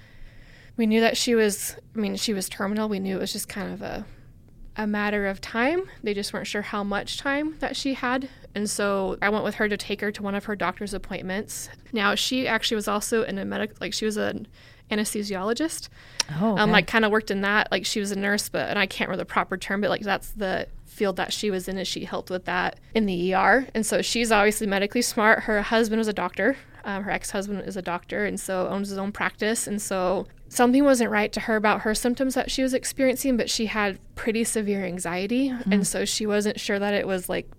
we knew that she was i mean she was terminal we knew it was just kind of a a matter of time they just weren't sure how much time that she had and so i went with her to take her to one of her doctor's appointments now she actually was also in a medical like she was an anesthesiologist Oh, um, like kind of worked in that. Like she was a nurse, but and I can't remember the proper term, but like that's the field that she was in. Is she helped with that in the ER, and so she's obviously medically smart. Her husband was a doctor. Um, her ex-husband is a doctor, and so owns his own practice. And so something wasn't right to her about her symptoms that she was experiencing, but she had pretty severe anxiety, and so she wasn't sure that it was like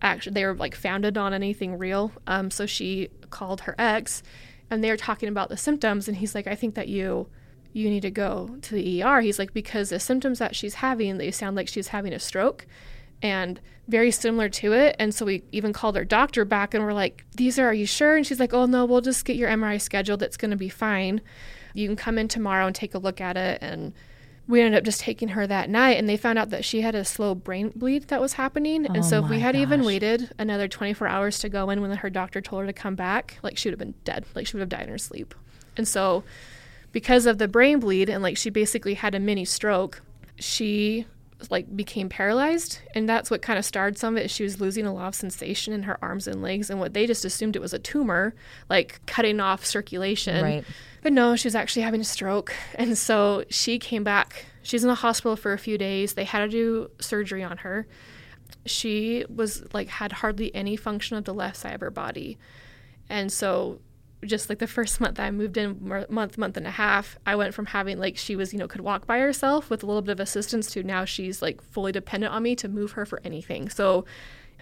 actually they were like founded on anything real. Um, so she called her ex, and they were talking about the symptoms, and he's like, I think that you you need to go to the ER. He's like, because the symptoms that she's having, they sound like she's having a stroke and very similar to it. And so we even called our doctor back and we're like, these are, are you sure? And she's like, oh no, we'll just get your MRI scheduled. It's going to be fine. You can come in tomorrow and take a look at it. And we ended up just taking her that night and they found out that she had a slow brain bleed that was happening. and oh so if we had even waited another 24 hours to go in when her doctor told her to come back, like she would have been dead. Like she would have died in her sleep. And so because of the brain bleed and like she basically had a mini stroke she like became paralyzed and that's what kind of started some of it she was losing a lot of sensation in her arms and legs and what they just assumed it was a tumor like cutting off circulation. Right. but no she was actually having a stroke and so she came back. She's in the hospital for a few days. They had to do surgery on her. She was like had hardly any function of the left side of her body. And so just like the first month I moved in, month, month and a half, I went from having like she was, you know, could walk by herself with a little bit of assistance to now she's like fully dependent on me to move her for anything. So,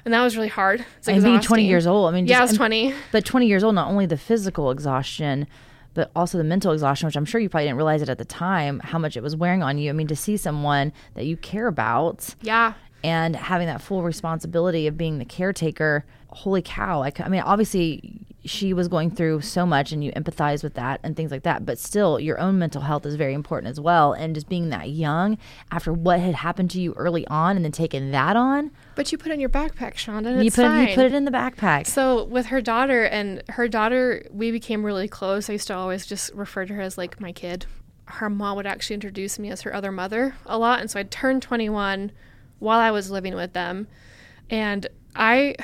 and that was really hard. It's and being 20 years old. I mean, yeah, I was 20. But 20 years old, not only the physical exhaustion, but also the mental exhaustion, which I'm sure you probably didn't realize it at the time, how much it was wearing on you. I mean, to see someone that you care about Yeah. and having that full responsibility of being the caretaker, holy cow. I mean, obviously, she was going through so much and you empathize with that and things like that. But still, your own mental health is very important as well. And just being that young after what had happened to you early on and then taking that on, But you put it in your backpack, Shonda, and you put, fine. you put it in the backpack. So with her daughter and her daughter, we became really close. I used to always just refer to her as like my kid. Her mom would actually introduce me as her other mother a lot, and so I turned 21 while I was living with them, and I.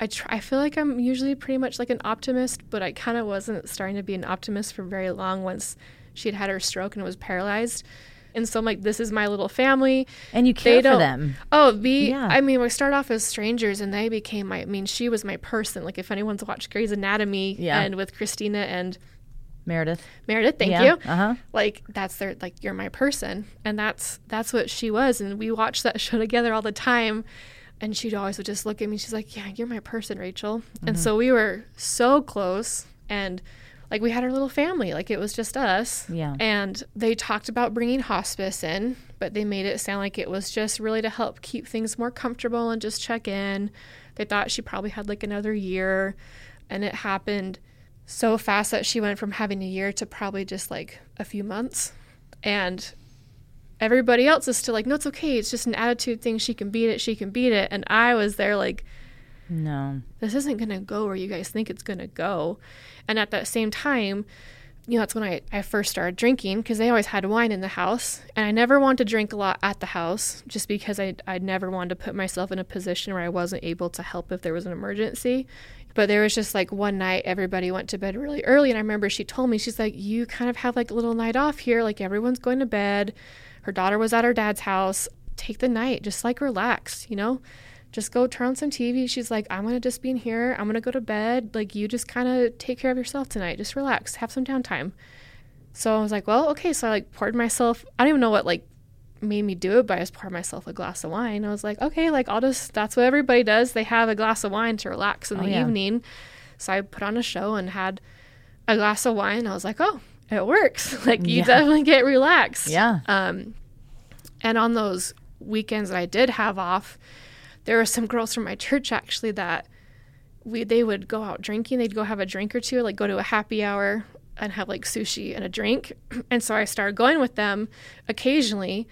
I try, I feel like I'm usually pretty much like an optimist, but I kind of wasn't starting to be an optimist for very long once she had had her stroke and was paralyzed. And so I'm like, this is my little family. And you care They for them. Oh, we. Yeah. I mean, we start off as strangers, and they became my. I mean, she was my person. Like, if anyone's watched Grey's Anatomy, Yeah. and with Cristina and Meredith. Meredith, thank Yeah, you. uh-huh. Like that's their like you're my person, and that's that's what she was. And we watched that show together all the time. And she'd always would just look at me. She's like, "Yeah, you're my person, Rachel." Mm-hmm. And so we were so close, and like we had our little family. Like it was just us. Yeah. And they talked about bringing hospice in, but they made it sound like it was just really to help keep things more comfortable and just check in. They thought she probably had like another year, and it happened so fast that she went from having a year to probably just like a few months. And everybody else is still like, no, it's okay. It's just an attitude thing. She can beat it. She can beat it. And I was there like, No. this isn't going to go where you guys think it's going to go. And at that same time, you know, that's when I, I first started drinking because they always had wine in the house. And I never wanted to drink a lot at the house just because I, I never wanted to put myself in a position where I wasn't able to help if there was an emergency. But there was just like one night everybody went to bed really early. And I remember she told me, she's like, you kind of have like a little night off here. Like everyone's going to bed. Her daughter was at her dad's house. Take the night, just like relax, you know? just go turn on some TV. She's like, I'm gonna just be in here. I'm gonna go to bed. Like, you just kind of take care of yourself tonight. Just relax, have some downtime. So I was like, well, okay. So I like poured myself. I don't even know what like made me do it, but I just poured myself a glass of wine. I was like, okay, like I'll just. That's what everybody does. They have a glass of wine to relax in Oh, the yeah. evening. So I put on a show and had a glass of wine. I was like, oh, it works. like you Yeah. definitely get relaxed. Yeah. Um, and on those weekends that I did have off, there were some girls from my church actually that we they would go out drinking. They'd go have a drink or two, like go to a happy hour and have like sushi and a drink. And so I started going with them occasionally.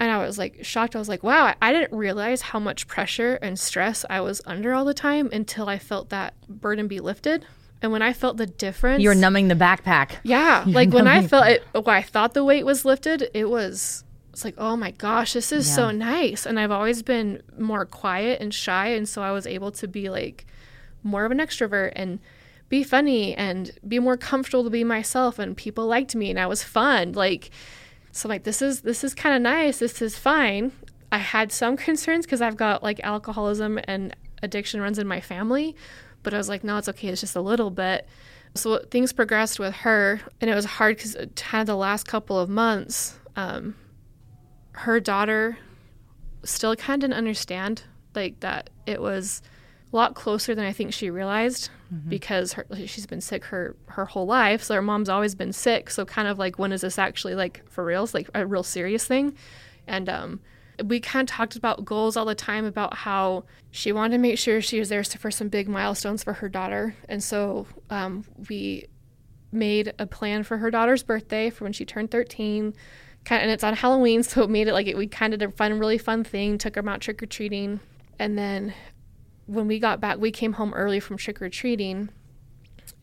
And I was like shocked. I was like, wow, I didn't realize how much pressure and stress I was under all the time until I felt that burden be lifted. And when I felt the difference, You were numbing the backpack. yeah, like when I felt it, when I thought the weight was lifted, it was. It's like, oh my gosh, this is so nice. And I've always been more quiet and shy, and so I was able to be like more of an extrovert and be funny and be more comfortable to be myself. And people liked me, and I was fun. Like, so I'm like, this is this is kind of nice. This is fine. I had some concerns because I've got like alcoholism and addiction runs in my family, but I was like, no, it's okay. It's just a little bit. So things progressed with her, and it was hard because kind of the last couple of months, um, her daughter still kind of didn't understand like that it was a lot closer than I think she realized because her, she's been sick her her whole life. So her mom's always been sick. So kind of like when is this actually like for real? It's like a real serious thing. And um, we kind of talked about goals all the time about how she wanted to make sure she was there for some big milestones for her daughter. And so um, we made a plan for her daughter's birthday for when she turned 13 kind and it's on halloween so it made it like it, we kind of did a fun really fun thing took her out trick-or-treating and then when we got back we came home early from trick-or-treating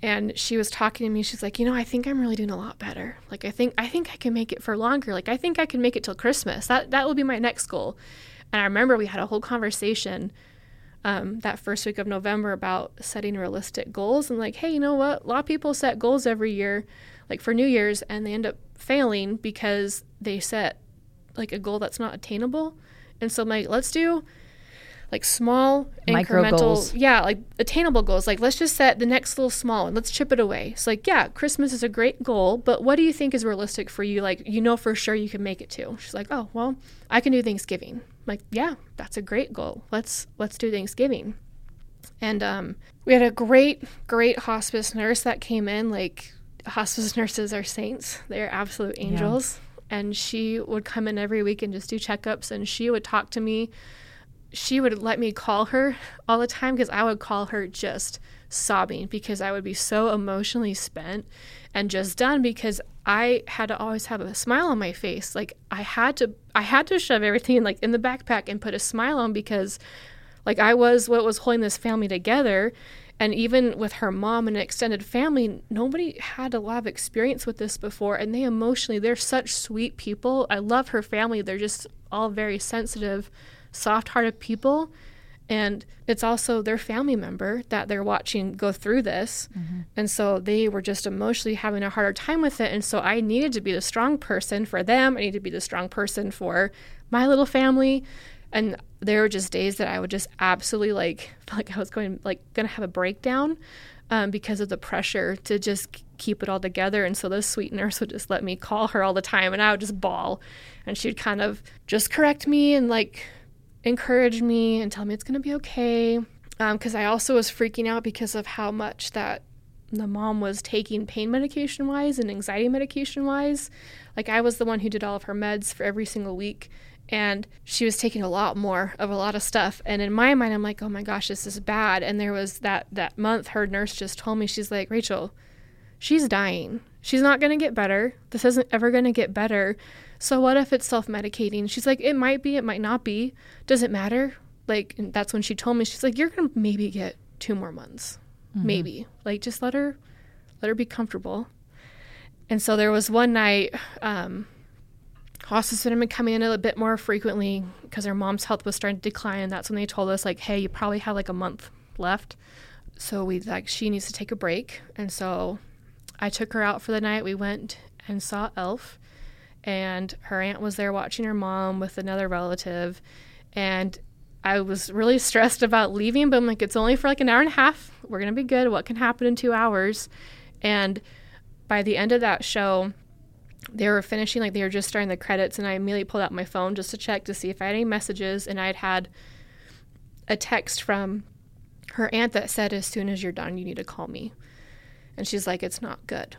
and she was talking to me she's like you know i think i'm really doing a lot better like i think i think i can make it for longer like i think i can make it till christmas that that will be my next goal and i remember we had a whole conversation um, that first week of November about setting realistic goals and like, hey, you know what? A lot of people set goals every year, like for New Year's, and they end up failing because they set like a goal that's not attainable. And so I'm like, let's do like small Micro incremental goals. yeah like attainable goals. Like let's just set the next little small one. Let's chip it away. It's like yeah christmas is a great goal but what do you think is realistic for you? Like you know for sure you can make it to. She's like oh well i can do thanksgiving. I'm like yeah that's a great goal. Let's let's do thanksgiving. And um, we had a great great hospice nurse that came in. Like hospice nurses are saints. They're absolute angels. And she would come in every week and just do checkups and she would talk to me she would let me call her all the time because I would call her just sobbing because I would be so emotionally spent and just done because I had to always have a smile on my face. Like I had to I had to shove everything like in the backpack and put a smile on because like I was what was holding this family together. And even with her mom and extended family nobody had a lot of experience with this before and they emotionally they're such sweet people. I love her family. They're just all very sensitive soft-hearted people. And it's also their family member that they're watching go through this. And so they were just emotionally having a harder time with it. And so i needed to be the strong person for them. I needed to be the strong person for my little family. And there were just days that i would just absolutely like feel like i was going like gonna have a breakdown um, because of the pressure to just keep it all together. And so this sweet nurse would just let me call her all the time and i would just bawl. And she'd kind of just correct me and like encourage me and tell me it's going to be okay. Um, because I also was freaking out because of how much that the mom was taking pain medication wise and anxiety medication wise. Like I was the one who did all of her meds for every single week. And she was taking a lot more of a lot of stuff. And in my mind, I'm like, oh my gosh, this is bad. And there was that that month, her nurse just told me, she's like, Rachel, she's dying. She's not going to get better. This isn't ever going to get better. So what if it's self-medicating? She's like, it might be, it might not be. Does it matter? Like, and that's when she told me, she's like, you're going to maybe get two more months. Maybe. Like, just let her, let her be comfortable. And so there was one night, um, hospice had been coming in a bit more frequently because her mom's health was starting to decline. and That's when they told us, like, hey, you probably have like a month left. So we like, she needs to take a break. And so I took her out for the night. We went and saw Elf, and her aunt was there watching her mom with another relative. And I was really stressed about leaving, but I'm like, it's only for like an hour and a half. We're going to be good. What can happen in two hours? And by the end of that show, they were finishing, like, they were just starting the credits, and I immediately pulled out my phone just to check to see if I had any messages. And I'd had a text from her aunt that said, as soon as you're done, you need to call me. And she's like, it's not good.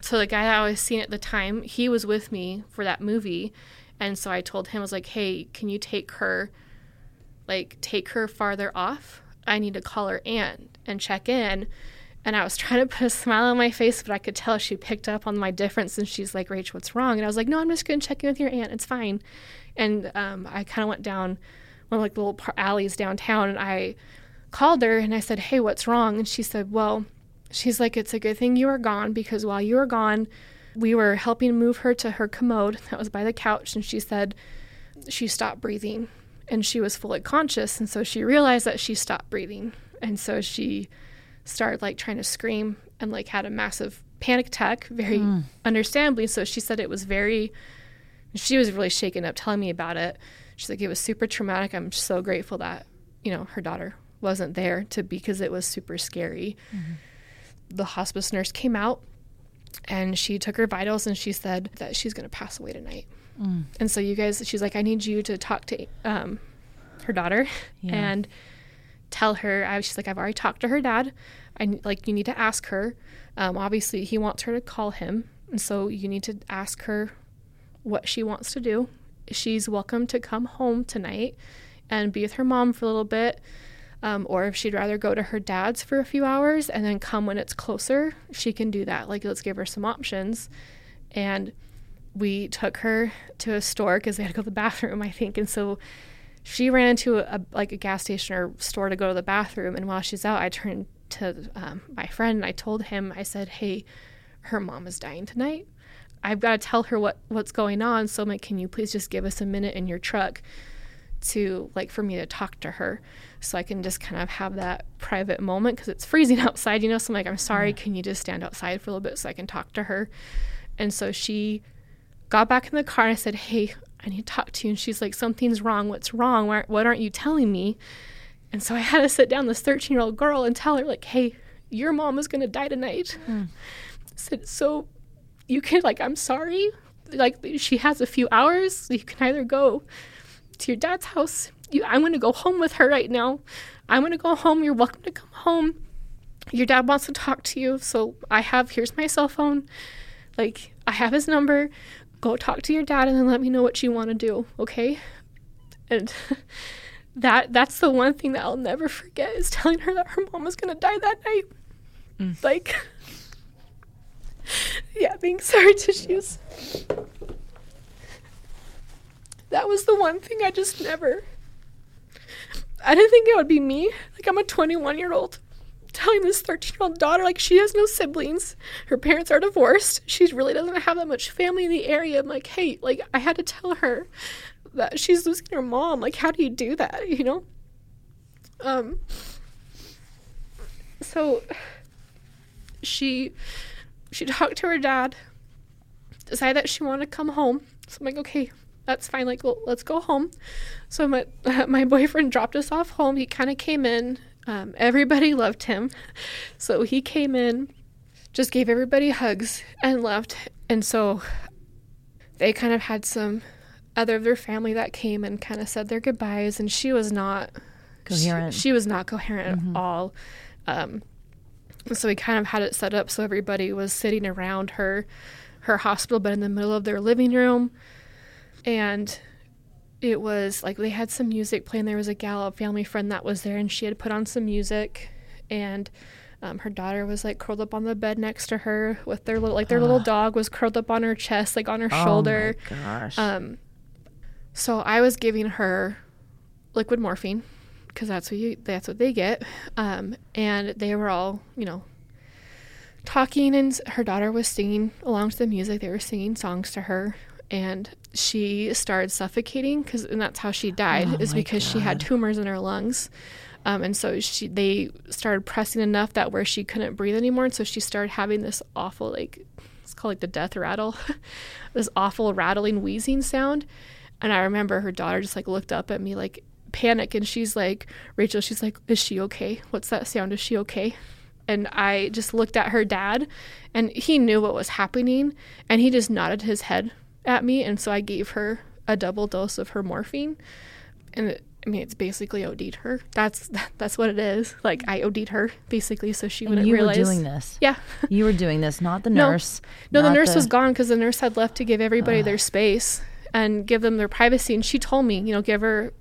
So the guy I was seeing at the time, he was with me for that movie. And so I told him, I was like, hey, can you take her, like, take her farther off? I need to call her aunt and check in. And I was trying to put a smile on my face, but I could tell she picked up on my difference. And she's like, Rach, what's wrong? And I was like, no, I'm just going to check in with your aunt. It's fine. And um, I kind of went down one of like the little alleys downtown and I called her and I said, hey, what's wrong? And she said, well, she's like, it's a good thing you were gone because while you were gone, we were helping move her to her commode that was by the couch. And she said she stopped breathing and she was fully conscious. And so she realized that she stopped breathing. And so she started like trying to scream and like had a massive panic attack, very hmm. understandably. So she said it was very, she was really shaken up telling me about it. She's like, it was super traumatic. I'm so grateful that, you know, her daughter wasn't there to because it was super scary. Mm-hmm. The hospice nurse came out and she took her vitals and she said that she's going to pass away tonight. And so you guys, she's like, I need you to talk to um, her daughter and tell her. I, she's like, I've already talked to her dad. I like you need to ask her. Um, obviously, he wants her to call him, and so you need to ask her what she wants to do. She's welcome to come home tonight and be with her mom for a little bit. Um, or if she'd rather go to her dad's for a few hours and then come when it's closer, she can do that. Like, let's give her some options. And we took her to a store because they had to go to the bathroom, I think. And so she ran into a, like a gas station or store to go to the bathroom. And while she's out, I turned to um, my friend and I told him, I said, "Hey, her mom is dying tonight. I've got to tell her what what's going on. So I'm like, can you please just give us a minute in your truck to like for me to talk to her, so I can just kind of have that private moment because it's freezing outside, you know. So I'm like, I'm sorry, can you just stand outside for a little bit so I can talk to her? And so she got back in the car and I said, Hey, I need to talk to you. And she's like, Something's wrong. What's wrong? Why, what aren't you telling me? And so I had to sit down this 13 year old girl and tell her, like, hey, your mom is going to die tonight. Hmm. I said, so you can, like, I'm sorry. Like, she has a few hours. You can either go to your dad's house. You, I'm going to go home with her right now. I'm going to go home. You're welcome to come home. Your dad wants to talk to you. So I have, here's my cell phone. Like, I have his number. Go talk to your dad and then let me know what you want to do. Okay. And that that's the one thing that I'll never forget is telling her that her mom was gonna die that night. Mm. Like, yeah, being sorry tissues. That was the one thing I just never. I didn't think it would be me. Like I'm a 21 year old telling this 13 year old daughter like she has no siblings. Her parents are divorced. She really doesn't have that much family in the area. I'm like, hey, like I had to tell her that she's losing her mom. Like, how do you do that? You know. Um. So she she talked to her dad, decided that she wanted to come home. So I'm like, okay, that's fine. Like, well, let's go home. So my my boyfriend dropped us off home. He kind of came in. Um, everybody loved him, so he came in, just gave everybody hugs and left. And so they kind of had some other of their family that came and kind of said their goodbyes, and she was not Coherent. She, she was not coherent at all. Um, so we kind of had it set up so everybody was sitting around her her hospital bed in the middle of their living room and it was like they had some music playing there was a gal a family friend that was there and she had put on some music and um, her daughter was like curled up on the bed next to her with their little like their little dog was curled up on her chest like on her shoulder Oh my gosh. um, so I was giving her liquid morphine because that's what you that's what they get. Um, and they were all you know talking, and her daughter was singing along to the music. They were singing songs to her, and she started suffocating because and that's how she died is because she had tumors in her lungs. Um, and so she they started pressing enough that where she couldn't breathe anymore, and so she started having this awful like it's called like the death rattle, this awful rattling wheezing sound. And I remember her daughter just like looked up at me like panic, and she's like, Rachel, she's like, is she okay? What's that sound? Is she okay? And I just looked at her dad, and he knew what was happening, and he just nodded his head at me, and so I gave her a double dose of her morphine, and it, I mean it's basically OD'd her. That's that's what it is. Like I OD'd her basically, so she and wouldn't you realize. You were doing this. Yeah. You were doing this, not the nurse. No, the not nurse was gone because the nurse had left to give everybody their space and give them their privacy. And she told me, you know, give her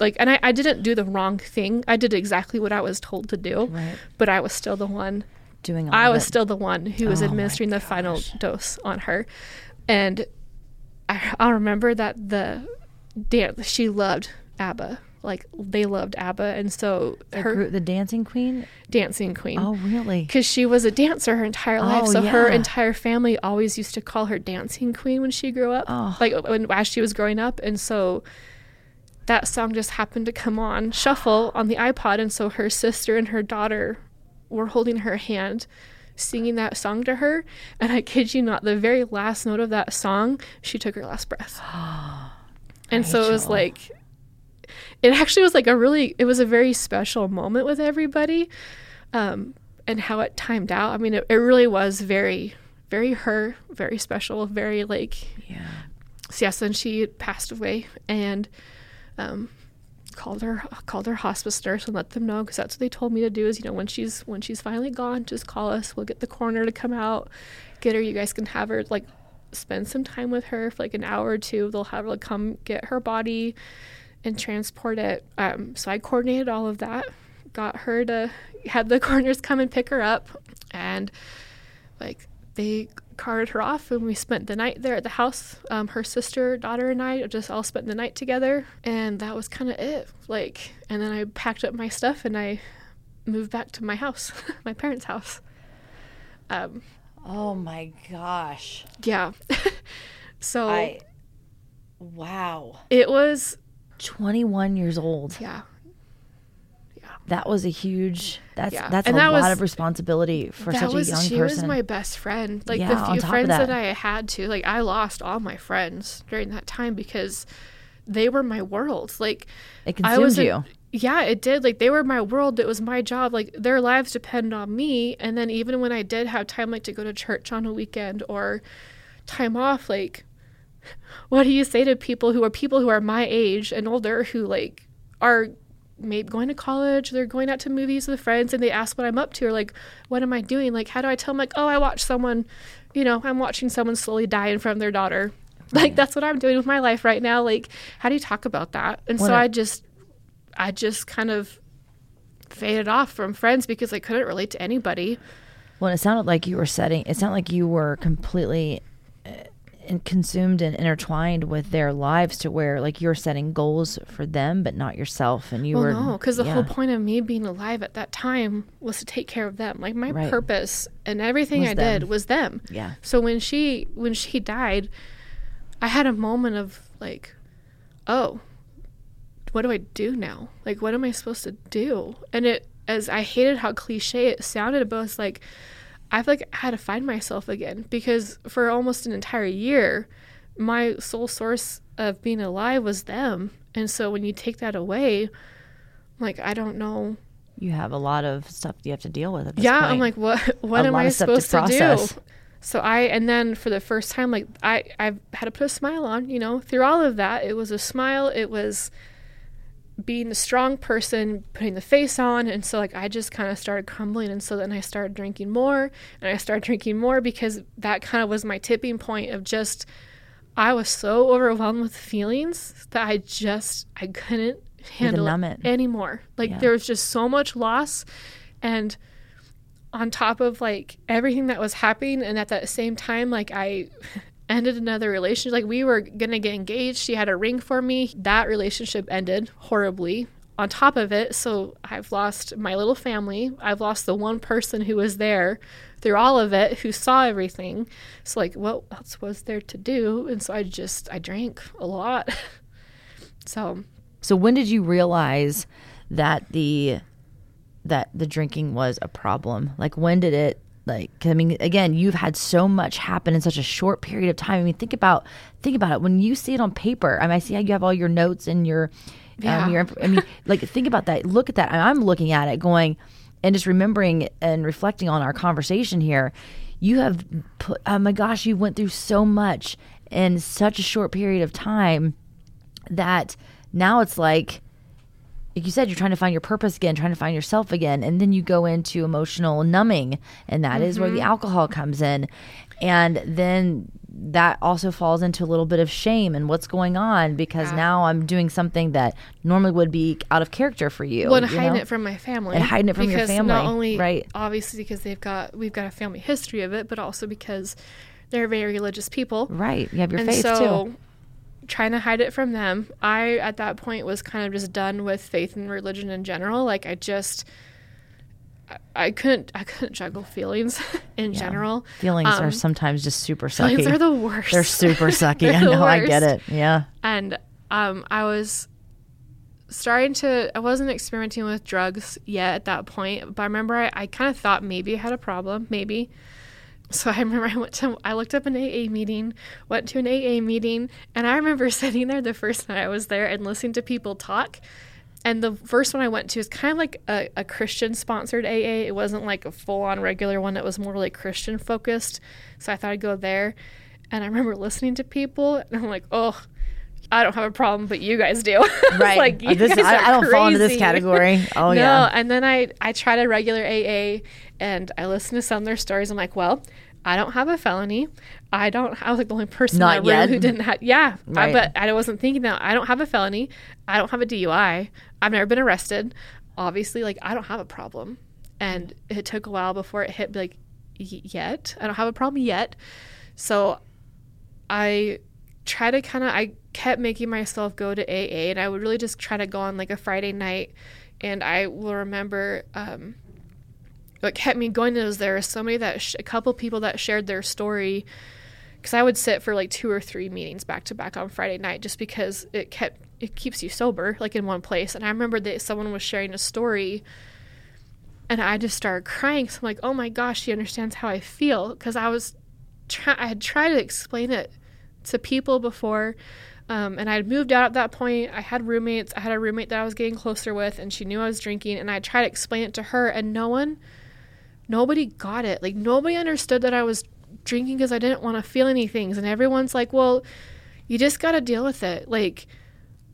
like and I, I didn't do the wrong thing i did exactly what i was told to do Right. but i was still the one Doing all i was it. still the one who was Oh administering the final dose on her and I, i'll remember that the dance she loved abba like they loved abba and so The her group- the dancing queen. dancing queen Oh, really? because she was a dancer her entire oh, life. Oh, so her entire family always used to call her dancing queen when she grew up, Oh. like when as she was growing up. And so that song just happened to come on shuffle on the iPod, and so her sister and her daughter were holding her hand. Singing that song to her, and I kid you not, the very last note of that song, she took her last breath. and so it was like, it actually was like a really, it was a very special moment with everybody um, and how it timed out. I mean, it, it really was very, very her, very special, very like, Yeah. so yes. Then she passed away, and um, called her called her hospice nurse and let them know because that's what they told me to do. Is you know when she's when she's finally gone, just call us. We'll get the coroner to come out, get her. You guys can have her like spend some time with her for like an hour or two. They'll have her like, come get her body and transport it. Um, so I coordinated all of that, got her to had the coroners come and pick her up, and like they carted her off and we spent the night there at the house um, her sister daughter and i just all spent the night together and that was kind of it like and then i packed up my stuff and i moved back to my house my parents house um, Oh my gosh. yeah so I. Wow. it was 21 years old. yeah That was a huge. That's Yeah. that's And a that lot was- of responsibility for such was a young she person. was my best friend like Yeah, the few friends that. that. i had to like i lost all my friends during that time because they were my world like it I consumed was a- you. yeah, it did. Like they were my world. It was my job. Like their lives depend on me. And then even when I did have time, like to go to church on a weekend or time off, like what do you say to people who are people who are my age and older who like are maybe going to college, they're going out to movies with friends, and they ask what I'm up to or like what am I doing? Like how do I tell them like oh I watched someone, you know I'm watching someone slowly die in front of their daughter. Like that's what I'm doing with my life right now. Like how do you talk about that? And When so I- I just I just kind of faded off from friends because I couldn't relate to anybody. Well, it sounded like you were setting. It sounded like you were completely in- consumed and intertwined with their lives to where like you're setting goals for them, but not yourself. And you Well, were no, because the yeah. whole point of me being alive at that time was to take care of them. Like my Right. purpose and everything Was I them. did was them. Yeah. So when she when she died, I had a moment of like, oh, what do I do now? Like, what am I supposed to do? And it, as I hated how cliche it sounded, but it's like, I feel like had to find myself again because for almost an entire year, my sole source of being alive was them. And so when you take that away, like, I don't know. you have a lot of stuff you have to deal with. At this Yeah, point. I'm like, what? What A am I stuff to supposed to, do? So I, and then for the first time, like I, I've had to put a smile on. You know, through all of that, it was a smile. It was being the strong person, putting the face on, and so like I just kind of started crumbling, and so then I started drinking more, and I started drinking more because that kind of was my tipping point of just I was so overwhelmed with feelings that I just I couldn't handle it it. anymore. Like Yeah. there was just so much loss, and on top of like everything that was happening and at that same time like i ended another relationship. Like we were gonna get engaged. She had a ring for me. That relationship ended horribly. On top of it so i've lost my little family. I've lost the one person who was there through all of it who saw everything. So like what else was there to do? And so i just i drank a lot. So. So when did you realize that the that the drinking was a problem? Like when did it like 'cause I mean again, you've had so much happen in such a short period of time. I mean think about think about it when you see it on paper. I mean I see how you have all your notes and your Yeah. um, your I mean like think about that. Look at that. And I'm looking at it going and just remembering and reflecting on our conversation here. You have put oh my gosh, you went through so much in such a short period of time that now it's like like you said you're trying to find your purpose again trying to find yourself again and then you go into emotional numbing and that is where the mm-hmm. alcohol comes in and then that also falls into a little bit of shame and what's going on because now I'm doing something that normally would be out of character for you. Well, and you hiding know? it from my family. And hiding it from your because family, Not only, right. obviously, because they've got, we've got a family history of it, but also because they're very religious people. Right. You have your and faith so, too. Trying to hide it from them, I, at that point, was kind of just done with faith and religion in general. Like, I just, I, couldn't, I couldn't juggle feelings in general. Feelings are Um, sometimes just super sucky. Feelings are the worst. They're super sucky. They're I know. I get it. Yeah. and um, I was starting to. I wasn't experimenting with drugs yet at that point, but I remember I, I kind of thought maybe I had a problem, maybe. So I remember I went to. I looked up an AA meeting, went to an AA meeting, and I remember sitting there the first night I was there and listening to people talk. And the first one I went to is kind of like a, a Christian sponsored AA. It wasn't like a full on regular one. It was more like Christian focused. So I thought I'd go there. And I remember listening to people, and I'm like, oh, I don't have a problem, but you guys do. Right. like, you this- guys I- are I don't fall into this category. Oh, no, yeah. And then I, I tried a regular AA, and I listen to some of their stories. I'm like, well, I don't have a felony. I don't. I was like the only person Not in my room yet. who didn't have. Yeah, I, but I wasn't thinking that. I don't have a felony. I don't have a DUI. I've never been arrested. Obviously, like I don't have a problem. And it took a while before it hit. Like, y- yet I don't have a problem yet. So I try to kind of I kept making myself go to AA and I would really just try to go on like a Friday night and I will remember um what kept me going is there was somebody that sh- a couple people that shared their story because I would sit for like two or three meetings back to back on Friday night just because it kept it keeps you sober like in one place and I remember that someone was sharing a story and I just started crying so I'm like oh my gosh she understands how I feel because I was try- I had tried to explain it to people before. Um, and I had moved out at that point. I had roommates. I had a roommate that I was getting closer with, and she knew I was drinking. And I tried to explain it to her, and no one, nobody got it. Like, nobody understood that I was drinking because I didn't want to feel any things. And everyone's like, well, you just got to deal with it. Like,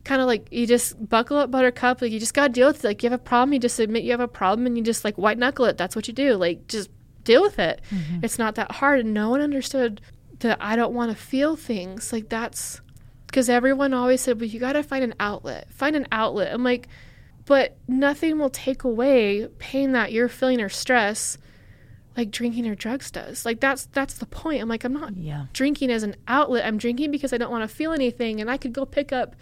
kind of like you just buckle up, buttercup. Like, you just got to deal with it. Like, you have a problem, you just admit you have a problem, and you just like white knuckle it. That's what you do. Like, just deal with it. Mm-hmm. It's not that hard. And no one understood that I don't want to feel things. Like that's because everyone always said, well, you got to find an outlet. Find an outlet. I'm like, but nothing will take away pain that you're feeling or stress like drinking or drugs does. Like that's that's the point. I'm like, I'm not Yeah. drinking as an outlet. I'm drinking because I don't want to feel anything and I could go pick up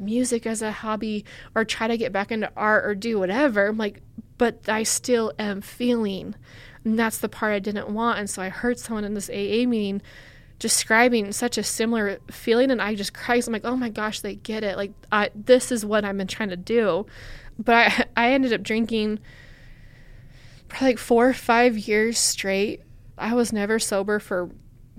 music as a hobby or try to get back into art or do whatever. I'm like, but I still am feeling. And that's the part I didn't want. And so I heard someone in this AA meeting describing such a similar feeling and I just cried. I'm like, oh my gosh, they get it. Like I, this is what I've been trying to do. But I, I ended up drinking for like four or five years straight. I was never sober for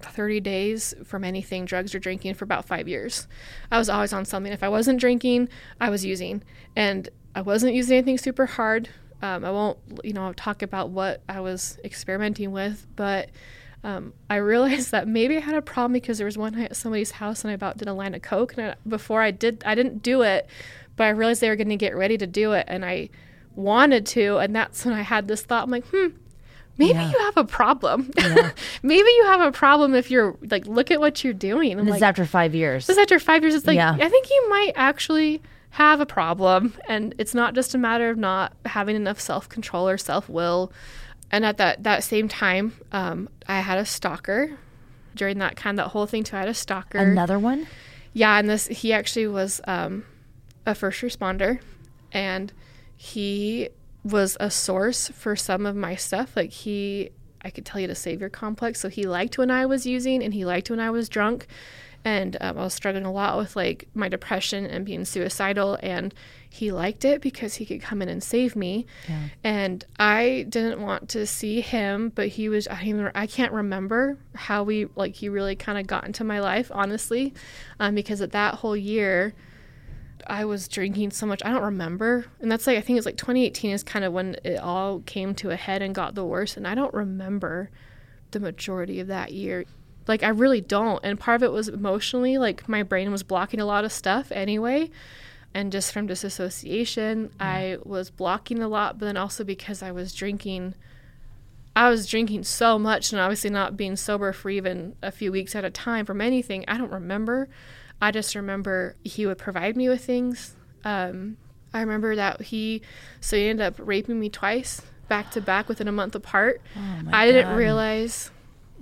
30 days from anything, drugs or drinking, for about five years. I was always on something. If I wasn't drinking, I was using. And I wasn't using anything super hard. Um, I won't, you know, talk about what I was experimenting with, but um, I realized that maybe I had a problem because there was one night at somebody's house and I about did a line of coke. And I, before I did, I didn't do it, but I realized they were going to get ready to do it, and I wanted to. And that's when I had this thought. I'm like, hmm, maybe you have a problem. maybe you have a problem if you're like, look at what you're doing. I'm And this like, is after five years. this is after five years. It's like, Yeah. I think you might actually have a problem. And it's not just a matter of not having enough self control or self will. And at that, that same time, um, I had a stalker during that kind of that whole thing too. I had a stalker. Another one? Yeah, and this he actually was um, a first responder, and he was a source for some of my stuff. Like he, I could tell you to save your complex. So he liked when I was using, and he liked when I was drunk, and um, I was struggling a lot with like my depression and being suicidal, and he liked it because he could come in and save me. And I didn't want to see him, but he was. I even I can't remember how we like he really kind of got into my life, honestly, um, because at that whole year. I was drinking so much. I don't remember. And that's like, I think it's like 2018 is kind of when it all came to a head and got the worst. And I don't remember the majority of that year. Like, I really don't. And part of it was emotionally, like, my brain was blocking a lot of stuff anyway. And just from disassociation, I was blocking a lot, but then also because I was drinking I was drinking so much and obviously not being sober for even a few weeks at a time from anything. I don't remember. I just remember he would provide me with things. Um, I remember that he, so he ended up raping me twice, back to back within a month apart. Oh I didn't God. realize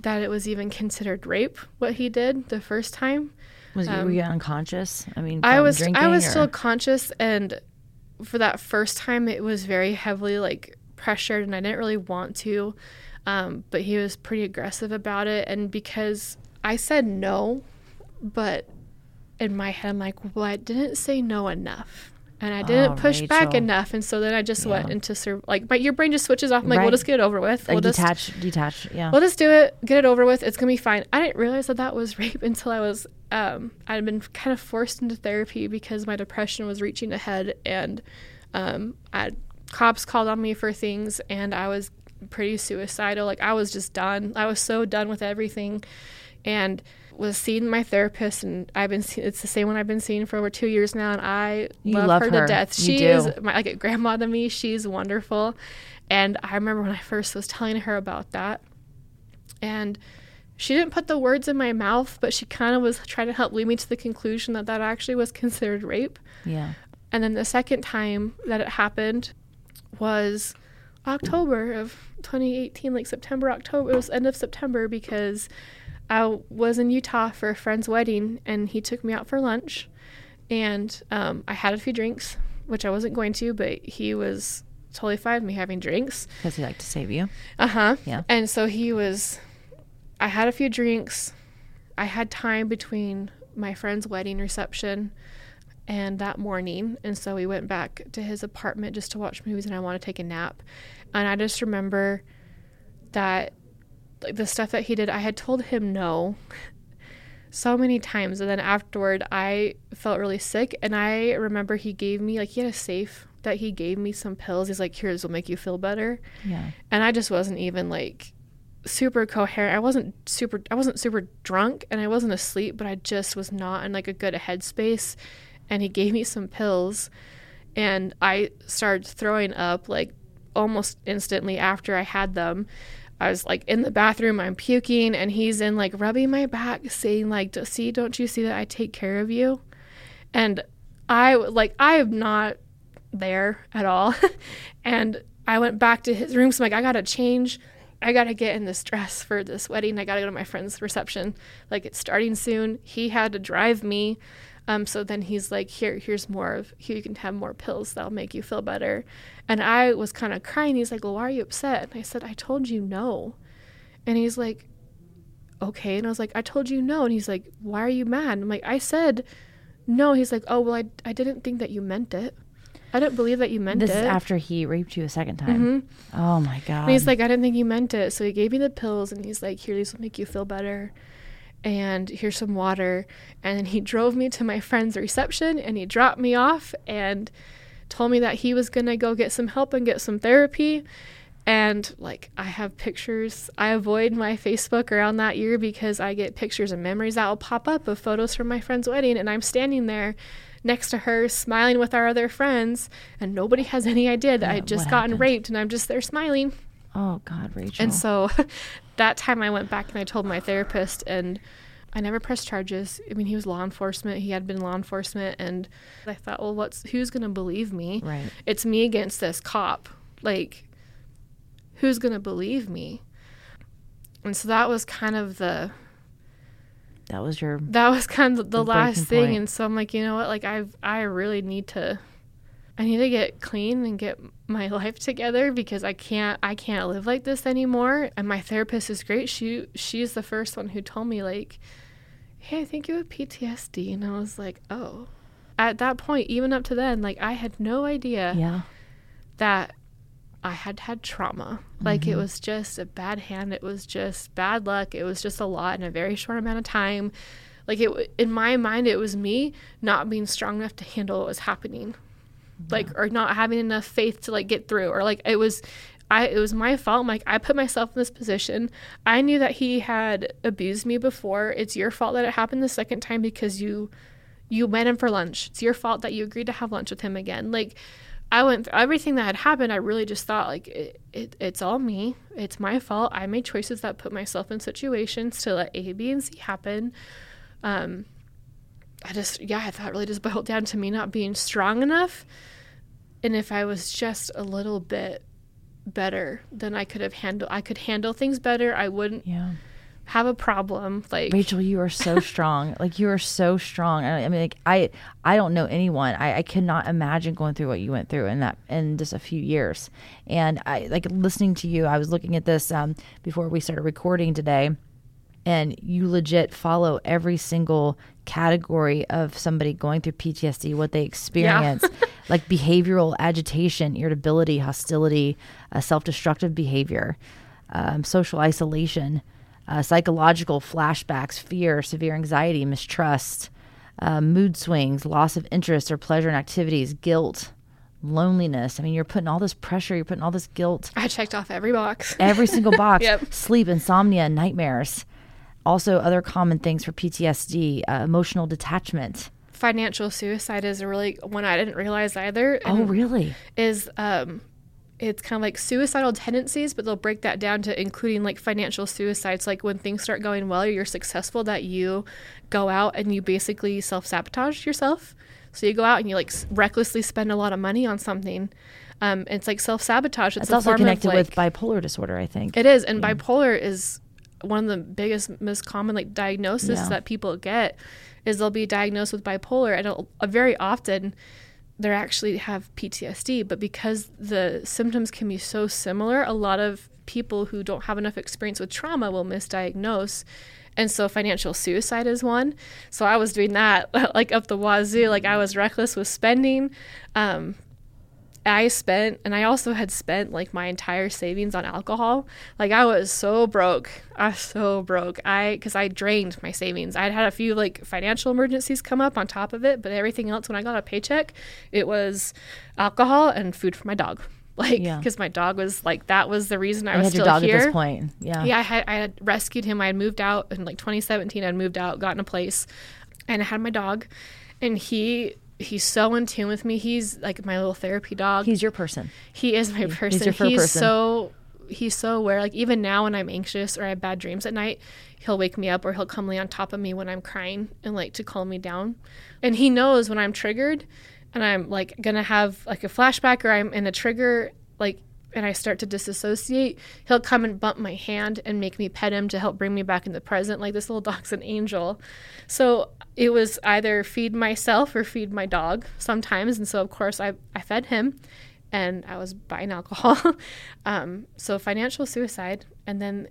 that it was even considered rape what he did the first time. Was you, were you unconscious? I mean, Um, I was drinking I was or- still conscious and for that first time it was very heavily like pressured and I didn't really want to. Um, but he was pretty aggressive about it and because I said no, but in my head I'm like, well I didn't say no enough. And I didn't Oh, push back enough, and so then I just went Yeah. into sur- like, but your brain just switches off. I'm like, Right. we'll just get it over with. like we'll just detach, detach. Yeah. we'll just do it, get it over with. It's gonna be fine. I didn't realize that that was rape until I was, um, I'd been kind of forced into therapy because my depression was reaching a head, and um, I had cops called on me for things, and I was pretty suicidal. Like I was just done. I was so done with everything, and was seeing my therapist, and I've been. See- it's the same one I've been seeing for over two years now, and I love, love her, her. to death. You She do. is my, like a grandma to me. She's wonderful. And I remember when I first was telling her about that, and she didn't put the words in my mouth, but she kind of was trying to help lead me to the conclusion that that actually was considered rape. yeah. And then the second time that it happened was October of 2018, like September, October. It was end of September because I was in Utah for a friend's wedding and he took me out for lunch. And um, I had a few drinks, which I wasn't going to, but he was totally fine with me having drinks. Because he liked to save you. Uh huh. Yeah. And so he was, I had a few drinks. I had time between my friend's wedding reception and that morning. And so we went back to his apartment just to watch movies and I want to take a nap. And I just remember that like the stuff that he did, I had told him no so many times. And then afterward, I felt really sick. And I remember he gave me, like, he had a safe that he gave me some pills. He's like, here's will make you feel better Yeah. and I just wasn't even like super coherent. I wasn't super I wasn't super drunk and I wasn't asleep, but I just was not in like a good headspace. And he gave me some pills and I started throwing up like almost instantly after I had them. I was like in the bathroom, I'm puking, and he's in like rubbing my back, saying like, "See, don't you see that I take care of you?" And I like I am not there at all. and I went back to his room. So I'm like, I gotta change. I gotta get in this dress for this wedding. I gotta go to my friend's reception. Like it's starting soon. He had to drive me. Um, so then he's like, here, here's more of, here you can have more pills that'll make you feel better. And I was kind of crying. He's like, well, why are you upset? And I said, I told you no. And he's like, okay. And I was like, I told you no. And he's like, why are you mad? I'm like, I said no. He's like, oh, well, I, I didn't think that you meant it. I didn't believe that you meant it. This it. is after he raped you a second time. Mm-hmm. Oh my god. And he's like, I didn't think you meant it. So he gave me the pills and he's like, Here, these will make you feel better. And here's some water. And then he drove me to my friend's reception and he dropped me off and told me that he was going to go get some help and get some therapy. And like, I have pictures. I avoid my Facebook around that year because I get pictures and memories that will pop up of photos from my friend's wedding. And I'm standing there next to her, smiling with our other friends. And nobody has any idea that I had just gotten happened? raped. And I'm just there smiling. oh god, Rachel. And so that time I went back and I told my therapist, and I never pressed charges. I mean, he was law enforcement. He had been law enforcement, and I thought, well, what's who's gonna believe me? Right. It's me against this cop. Like, who's gonna believe me? And so that was kind of the that was your that was kind of the, The last thing point. and so i'm like you know what like i i really need to i need to get clean and get my life together because i can't i can't live like this anymore and my therapist is great she she's the first one who told me like hey i think you have ptsd and i was like oh at that point even up to then like i had no idea yeah. that I had had trauma. Like it mm-hmm. was just a bad hand. It was just bad luck. It was just a lot in a very short amount of time. Like it in my mind, it was me not being strong enough to handle what was happening, like or not having enough faith to like get through, or like it was. I, it was my fault. I'm like I put myself in this position. I knew that he had abused me before. It's your fault that it happened the second time because you you met him for lunch. It's your fault that you agreed to have lunch with him again. Like I went through everything that had happened. I really just thought like it, it, it's all me. It's my fault. I made choices that put myself in situations to let A, B, and C happen. Um, I just yeah, I thought really just boiled down to me not being strong enough. And if I was just a little bit better, than I could have handled. I could handle things better. I wouldn't Yeah. have a problem. Like Rachel, you are so strong. Like you are so strong. I, I mean, like I, I don't know anyone. I, I could not imagine going through what you went through in that in just a few years. And I like listening to you. I was looking at this um, before we started recording today, and you legit follow every single category of somebody going through PTSD, what they experience, like behavioral agitation, irritability, hostility, uh, self-destructive behavior, um, social isolation uh, psychological flashbacks, fear, severe anxiety, mistrust, uh, mood swings, loss of interest or pleasure in activities, guilt, loneliness. I mean, you're putting all this pressure, you're putting all this guilt, I checked off every box. every single box, Yep. sleep, insomnia, nightmares. Also, other common things for PTSD, uh, emotional detachment. Financial suicide is a really one I didn't realize either. Oh, really? Is um, it's kind of like suicidal tendencies, but they'll break that down to including like financial suicides. Like when things start going well, or you're successful, that you go out and you basically self sabotage yourself. So you go out and you like recklessly spend a lot of money on something. Um, it's like self sabotage. It's also connected like, with bipolar disorder, I think. It is, and bipolar is one of the biggest, most common like diagnosis Yeah. that people get. Is they'll be diagnosed with bipolar, and uh, very often they actually have PTSD. But because the symptoms can be so similar, a lot of people who don't have enough experience with trauma will misdiagnose. And so financial suicide is one. So I was doing that like up the wazoo. Like I was reckless with spending. Um, I spent, and I also had spent like my entire savings on alcohol. Like I was so broke. I was so broke. I, because I drained my savings. I'd had a few like financial emergencies come up on top of it, but everything else, when I got a paycheck, it was alcohol and food for my dog. Like, Yeah. because my dog was like, that was the reason I You was had still your dog here. at this point. Yeah. Yeah, I had I had rescued him. I had moved out in like 2017. I'd moved out, gotten a place, and I had my dog, and he he's so in tune with me. He's like my little therapy dog. He's your person. He is my person. He's, your he's person. so he's so aware. Like even now when I'm anxious or I have bad dreams at night, he'll wake me up or he'll come lay on top of me when I'm crying and like to calm me down. And he knows when I'm triggered and I'm like gonna have like a flashback or I'm in a trigger like and I start to disassociate, he'll come and bump my hand and make me pet him to help bring me back in the present. Like this little dog's an angel. So it was either feed myself or feed my dog sometimes. And so, of course, I, I fed him and I was buying alcohol. um, so, financial suicide. And then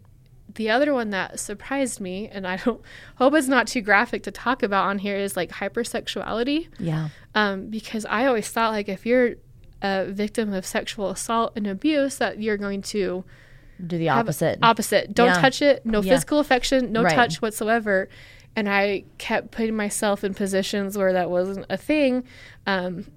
the other one that surprised me, and I don't hope it's not too graphic to talk about on here, is like hypersexuality Yeah. um, because I always thought like if you're a victim of sexual assault and abuse that you're going to Do the opposite. opposite. Don't Yeah. touch it. No Yeah. physical affection no Right. touch whatsoever. And I kept putting myself in positions where that wasn't a thing. Um,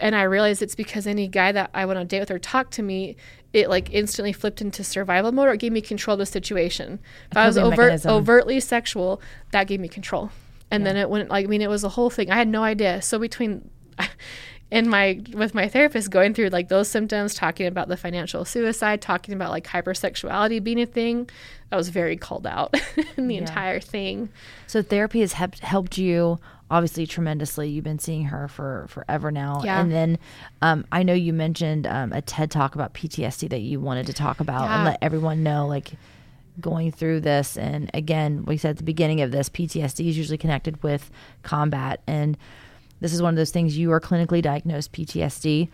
and I realized it's because any guy that I went on a date with or talked to me it like instantly flipped into survival mode or it gave me control of the situation. If I was overt, overtly sexual that gave me control. And then it went like I mean it was a whole thing. I had no idea. So between in my with my therapist going through like those symptoms talking about the financial suicide talking about like hypersexuality being a thing i was very called out in the entire thing So therapy has helped helped you obviously tremendously. You've been seeing her for forever now, Yeah. and then um, I know you mentioned um, a TED talk about PTSD that you wanted to talk about and let everyone know, like going through this. And again, we said at the beginning of this, PTSD is usually connected with combat, and this is one of those things. You are clinically diagnosed PTSD.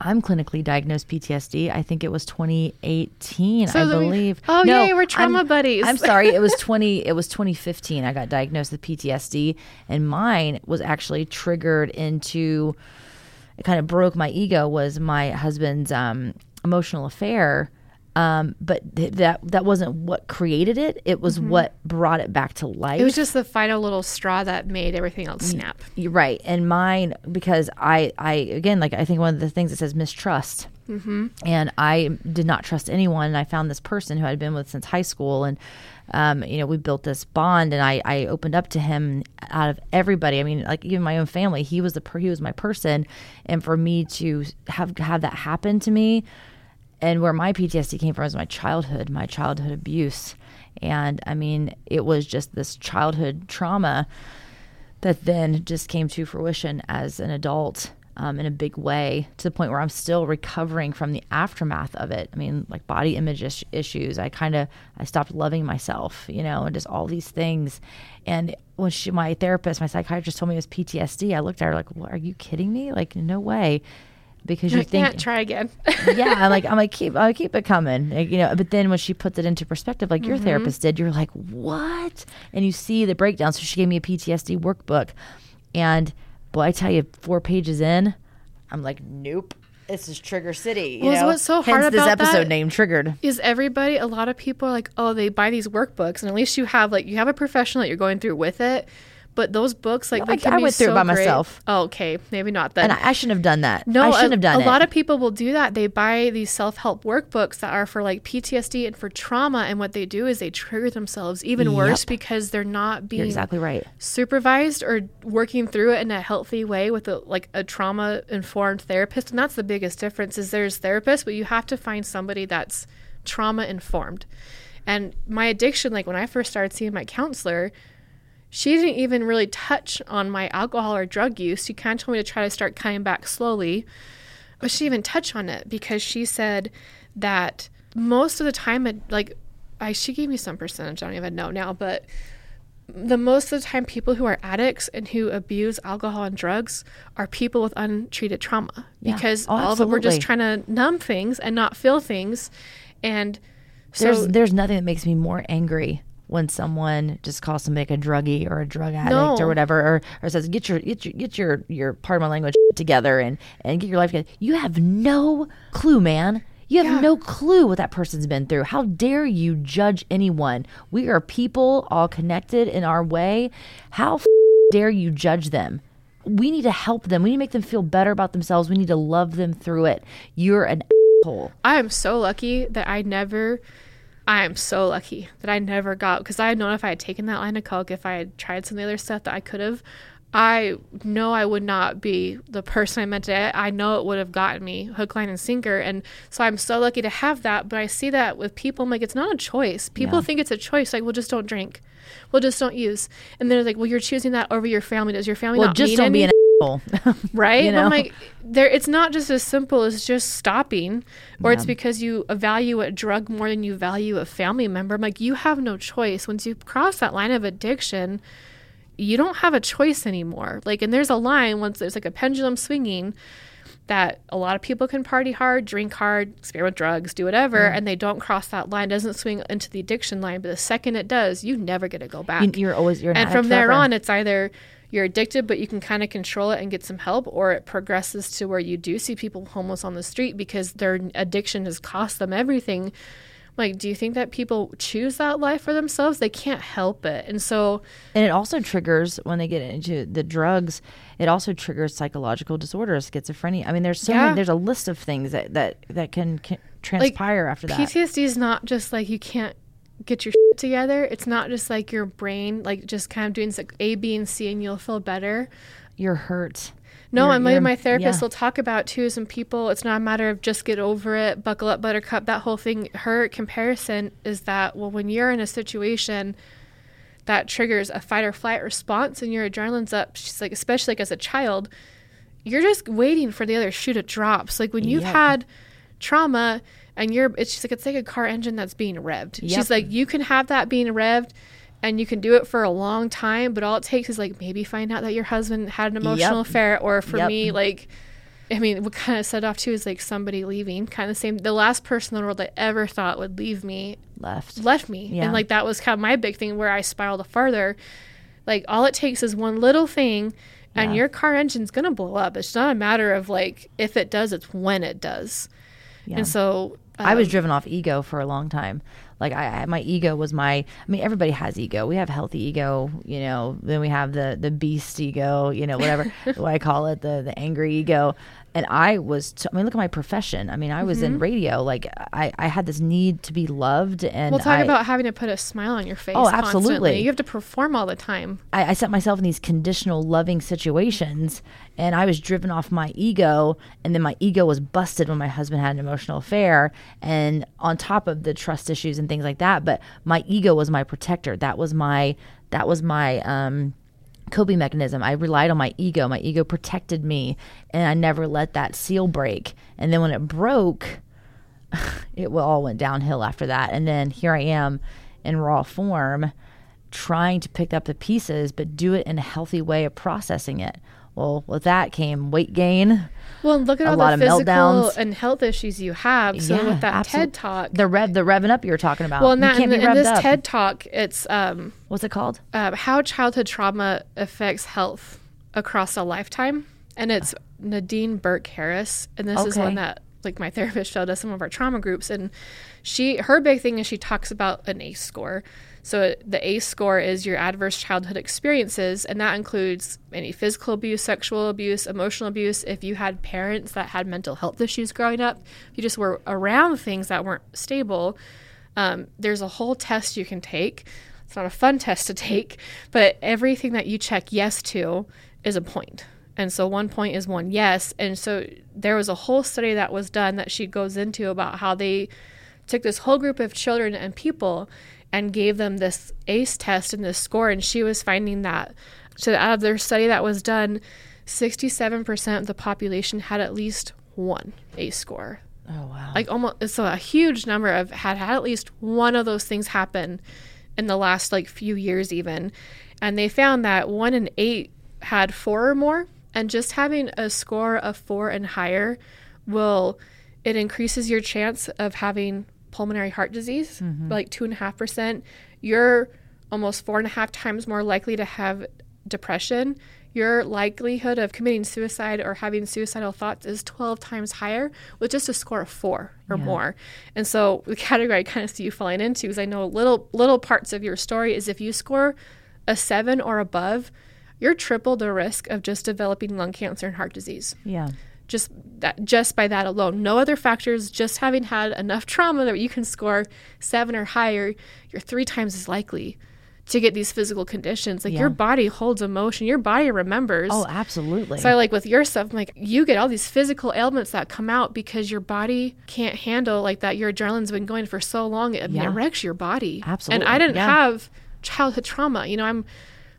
I'm clinically diagnosed PTSD. I think it was 2018, So I we- believe. Oh, yay, we're I'm- trauma buddies. I'm sorry, it was 20 it was 2015 I got diagnosed with PTSD and mine was actually triggered into it kind of broke my ego was my husband's um, emotional affair um, but th- that that wasn't what created it it was what brought it back to life Mm-hmm. it was just the final little straw that made everything else snap right. And mine, because I, I again, like I think one of the things that says mistrust. Mm-hmm. And I did not trust anyone. And I found this person who I'd been with since high school. And, um, you know, we built this bond and I, I opened up to him out of everybody. I mean, like even my own family, he was the, per- he was my person. And for me to have, have that happen to me and where my PTSD came from is my childhood, my childhood abuse. And I mean, it was just this childhood trauma that then just came to fruition as an adult um, in a big way to the point where I'm still recovering from the aftermath of it. I mean, like body image is- issues. I kind of I stopped loving myself, you know, and just all these things. And when she, my therapist, my psychiatrist told me it was PTSD, I looked at her like, "What? Are you kidding me? Like, no way." Because you I think can't try again. yeah, I'm like, I'm like, keep, I keep it coming, like, you know. But then when she puts it into perspective, like your mm-hmm. therapist did, you're like, what? And you see the breakdown. So she gave me a PTSD workbook, and boy, I tell you, four pages in, I'm like, nope, this is Trigger City. You Well, so know? what's so hard Hence this episode that name triggered. is everybody a lot of people are like oh they buy these workbooks and at least you have like you have a professional that you're going through with it but those books like No, they I- can I went through it so by great. myself. oh, okay maybe not then And I, I shouldn't have done that. no, I shouldn't a, have done a it. A lot of people will do that. They buy these self-help workbooks that are for like PTSD and for trauma, and what they do is they trigger themselves even worse because they're not being You're exactly right. supervised or working through it in a healthy way with a like a trauma informed therapist and that's the biggest difference is there's therapists but you have to find somebody that's trauma informed and my addiction like when i first started seeing my counselor she didn't even really touch on my alcohol or drug use. She kind of told me to try to start cutting back slowly but she didn't even touch on it because she said that most of the time it like I she gave me some percentage I don't even know now but the most of the time people who are addicts and who abuse alcohol and drugs are people with untreated trauma Yeah. because Oh, all of them we're just trying to numb things and not feel things. And so There's there's nothing that makes me more angry when someone just calls somebody like a druggie or a drug addict No. or whatever, or, or says get your get your get your your part of my language together and and get your life together. You have no clue, man. You have Yeah. no clue what that person's been through. How dare you judge anyone? We are people all connected in our way. How f- dare you judge them? We need to help them. We need to make them feel better about themselves. We need to love them through it. You're an asshole. I am so lucky that I never I am so lucky that I never got because I had known if I had taken that line of coke, if I had tried some of the other stuff that I could have, I know I would not be the person I meant to. I know it would have gotten me hook, line, and sinker. And so I'm so lucky to have that. But I see that with people, I'm like, it's not a choice. People Yeah. think it's a choice. Like, well, just don't drink. Well, just don't use. And they're like, well, you're choosing that over your family. Does your family Well, not just mean don't be an anything? right? you But I'm like, there, it's not just as simple as just stopping, or it's because you value a drug more than you value a family member. I'm like, you have no choice. Once you cross that line of addiction, you don't have a choice anymore. Like, and there's a line once there's like a pendulum swinging that a lot of people can party hard, drink hard, experiment with drugs, do whatever, and they don't cross that line. It doesn't swing into the addiction line, but the second it does, you never get to go back You, you're always you're an and from there on it's either you're addicted but you can kind of control it and get some help or it progresses to where you do see people homeless on the street because their addiction has cost them everything like do you think that people choose that life for themselves they can't help it and so And it also triggers when they get into the drugs. It also triggers psychological disorders, schizophrenia. I mean, there's so Yeah. many. There's a list of things that that that can, can transpire after that. PTSD is not just like you can't get your shit together. It's not just like your brain like just kind of doing like A, B, and C, and you'll feel better. You're hurt. No, You're- and my, my therapist yeah. will talk about too. Some people, it's not a matter of just get over it, buckle up, buttercup. That whole thing. Her comparison is that well, when you're in a situation that triggers a fight or flight response and your adrenaline's up, she's like, especially like as a child, you're just waiting for the other shoe to drop. So like when you've had trauma and you're, it's just like it's like a car engine that's being revved. Yep. She's like, you can have that being revved. And you can do it for a long time, but all it takes is like maybe find out that your husband had an emotional Yep. affair, or for Yep. me, like, I mean, what kind of set off too is like somebody leaving, kind of same. The last person in the world I ever thought would leave me left. left me, Yeah. and like that was kind of my big thing where I spiraled farther. Like all it takes is one little thing, and Yeah. your car engine's gonna blow up. It's not a matter of like if it does, it's when it does. Yeah. And so I was um, driven off ego for a long time. Like I, I, my ego was my. I mean, everybody has ego. We have healthy ego, you know. Then we have the the beast ego, you know, whatever what I call it, the the angry ego. And I was, t- I mean, look at my profession. I mean, I was in radio. Like, I, I had this need to be loved, and We'll talk I, about having to put a smile on your face. Oh, constantly. absolutely. You have to perform all the time. I, I set myself in these conditional loving situations and I was driven off my ego and then my ego was busted when my husband had an emotional affair and on top of the trust issues and things like that but my ego was my protector that was my that was my um coping mechanism. I relied on my ego. My ego protected me, and I never let that seal break. And then when it broke, it all went downhill after that. And then here I am in raw form, trying to pick up the pieces, but do it in a healthy way of processing it. Well, with that came weight gain. Well, and look at all the physical meltdowns. and health issues you have. So with that absolute- TED talk, the rev, the revving up you were talking about. well, and you that be in this up. TED talk, it's um, What's it called? uh, how childhood trauma affects health across a lifetime, and it's Nadine Burke Harris, and this is one that like my therapist showed us some of our trauma groups, and she her big thing is she talks about an ACE score. So the ACE score is your adverse childhood experiences, and that includes any physical abuse, sexual abuse, emotional abuse. If you had parents that had mental health issues growing up, if you just were around things that weren't stable, um, there's a whole test you can take. It's not a fun test to take, but everything that you check yes to is a point. And so one point is one yes. And so there was a whole study that was done that she goes into about how they took this whole group of children and people and gave them this ACE test and this score. And she was finding that, so out of their study that was done, 67% of the population had at least one ACE score Oh wow. like almost so a huge number of had had at least one of those things happen in the last like few years even and they found that one in eight had four or more and just having a score of four and higher will it increases your chance of having pulmonary heart disease by like two and a half percent you're almost four and a half times more likely to have depression your likelihood of committing suicide or having suicidal thoughts is 12 times higher with just a score of four or more. And so the category I kind of see you falling into is I know little little parts of your story is if you score a seven or above, you're triple the risk of just developing lung cancer and heart disease. yeah. Just that just by that alone. No other factors, just having had enough trauma that you can score seven or higher, you're three times as likely to get these physical conditions. Like your body holds emotion, your body remembers. Oh, absolutely. So I like with your stuff, I'm like you get all these physical ailments that come out because your body can't handle like that. Your adrenaline's been going for so long, it, Yeah. it wrecks your body. Absolutely, And I didn't yeah. have childhood trauma. You know, I'm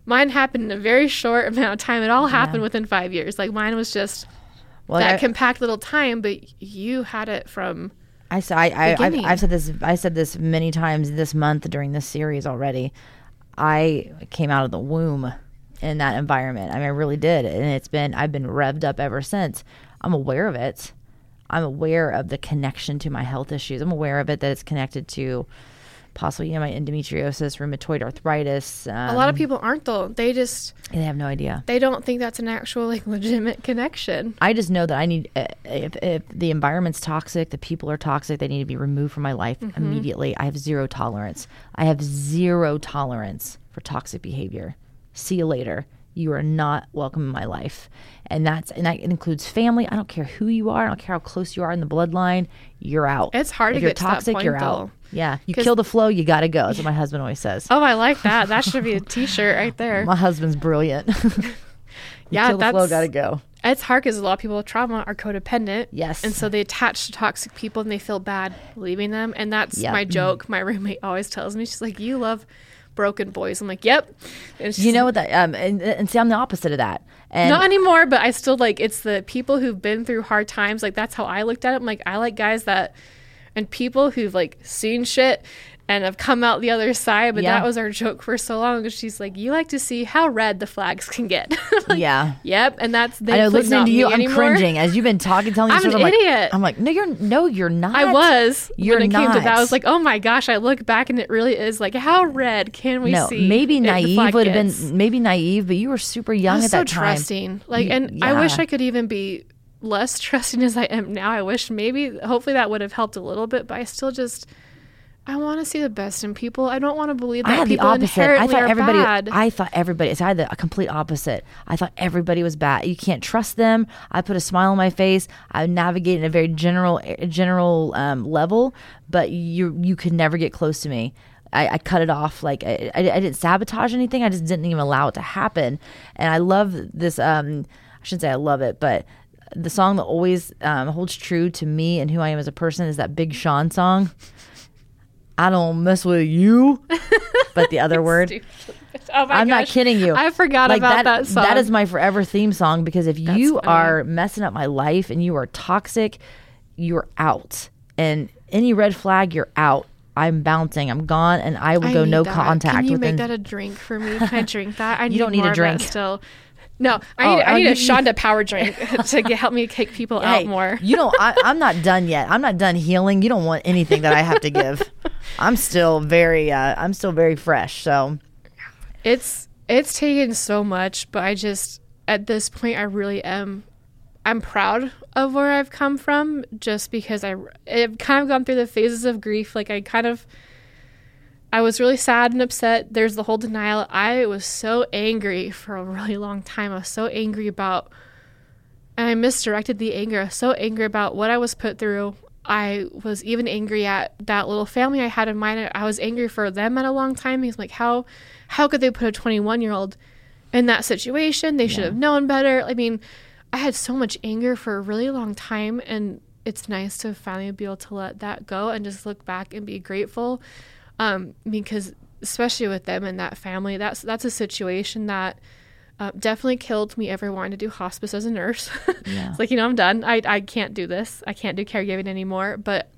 mine happened in a very short amount of time. It all happened within five years. Like mine was just well, that I- compact little time, but you had it from I said I, I I've. I've said this I said this many times this month during this series already. I came out of the womb in that environment. I mean, I really did, and it's been I've been revved up ever since. I'm aware of it. I'm aware of the connection to my health issues. I'm aware of it that it's connected to possibly you know my endometriosis, rheumatoid arthritis. Um, a lot of people aren't though. They just they have no idea. they don't think that's an actual like legitimate connection. I just know that I need uh, if, if the environment's toxic, the people are toxic, they need to be removed from my life immediately. I have zero tolerance. I have zero tolerance for toxic behavior. See you later. You are not welcome in my life. And that's and that includes family. I don't care who you are. I don't care how close you are in the bloodline. You're out. It's hard if to you're get to that toxic, point, you're though. out. Yeah. you kill the flow, you gotta go. That's what my husband always says. Oh, I like that. That should be a T-shirt right there. My husband's brilliant. you Yeah, kill the flow, gotta go. It's hard because a lot of people with trauma are codependent. Yes. And so they attach to toxic people and they feel bad leaving them. And that's Yep. my joke. My roommate always tells me, she's like, You love broken boys. I'm like, Yep. You know what that um and, and see I'm the opposite of that. And not anymore, but I still like it's the people who've been through hard times. Like that's how I looked at it. I'm like, I like guys that and people who've like seen shit and have come out the other side. But Yeah. that was our joke for so long. Because she's like, You like to see how red the flags can get. Like, yeah. Yep. And that's I know listening to you, I'm anymore. cringing as you've been talking, telling me I'm an I'm like, idiot. I'm like, no, you're no, you're not. I was You're when it came to that. I was like, oh my gosh! I look back and it really is like, how red can we no, see? maybe naive would have been maybe naive, but you were super young at so that time. trusting. Like, Y- and I wish. I could even be less trusting as I am now. I wish maybe, hopefully, that would have helped a little bit. But I still just I want to see the best in people. I don't want to believe I that had the people opposite. I thought everybody. bad. I thought everybody. It's I had the complete opposite. I thought everybody was bad. You can't trust them. I put a smile on my face. I navigate in a very general, general um, level, but you you could never get close to me. I, I cut it off. Like I, I, I didn't sabotage anything. I just didn't even allow it to happen. And I love this. Um, I shouldn't say I love it, but the song that always um, holds true to me and who I am as a person is that Big Sean song. I don't mess with you, but the other word. oh my I'm not kidding you. I forgot Like about that, song. That is my forever theme song because if you funny. are messing up my life and you are toxic, you're out. And any red flag, you're out. I'm bouncing. I'm gone, and I will I go no that. contact Can you within. make that a drink for me? Can I drink that? I You don't need a drink. still. No, I Oh, need, I oh, need you- a Shonda Power drink to get, help me kick people Hey, out more. you don't. I, I'm not done yet. I'm not done healing. You don't want anything that I have to give. I'm still very. Uh, I'm still very fresh. So It's it's taken so much, but I just at this point I really am I'm proud of where I've come from just because I I've kind of gone through the phases of grief like I kind of I was really sad and upset. There's the whole denial. I was so angry for a really long time. I was so angry about and I misdirected the anger. I was so angry about what I was put through. I was even angry at that little family I had in mind. I was angry for them at a long time. He's like, how, how could they put a 21 year old in that situation? They should have known better. I mean, I had so much anger for a really long time, and it's nice to finally be able to let that go and just look back and be grateful. Um, because especially with them and that family, that's that's a situation that uh, definitely killed me ever wanting to do hospice as a nurse. it's like you know I'm done. I I can't do this. I can't do caregiving anymore. But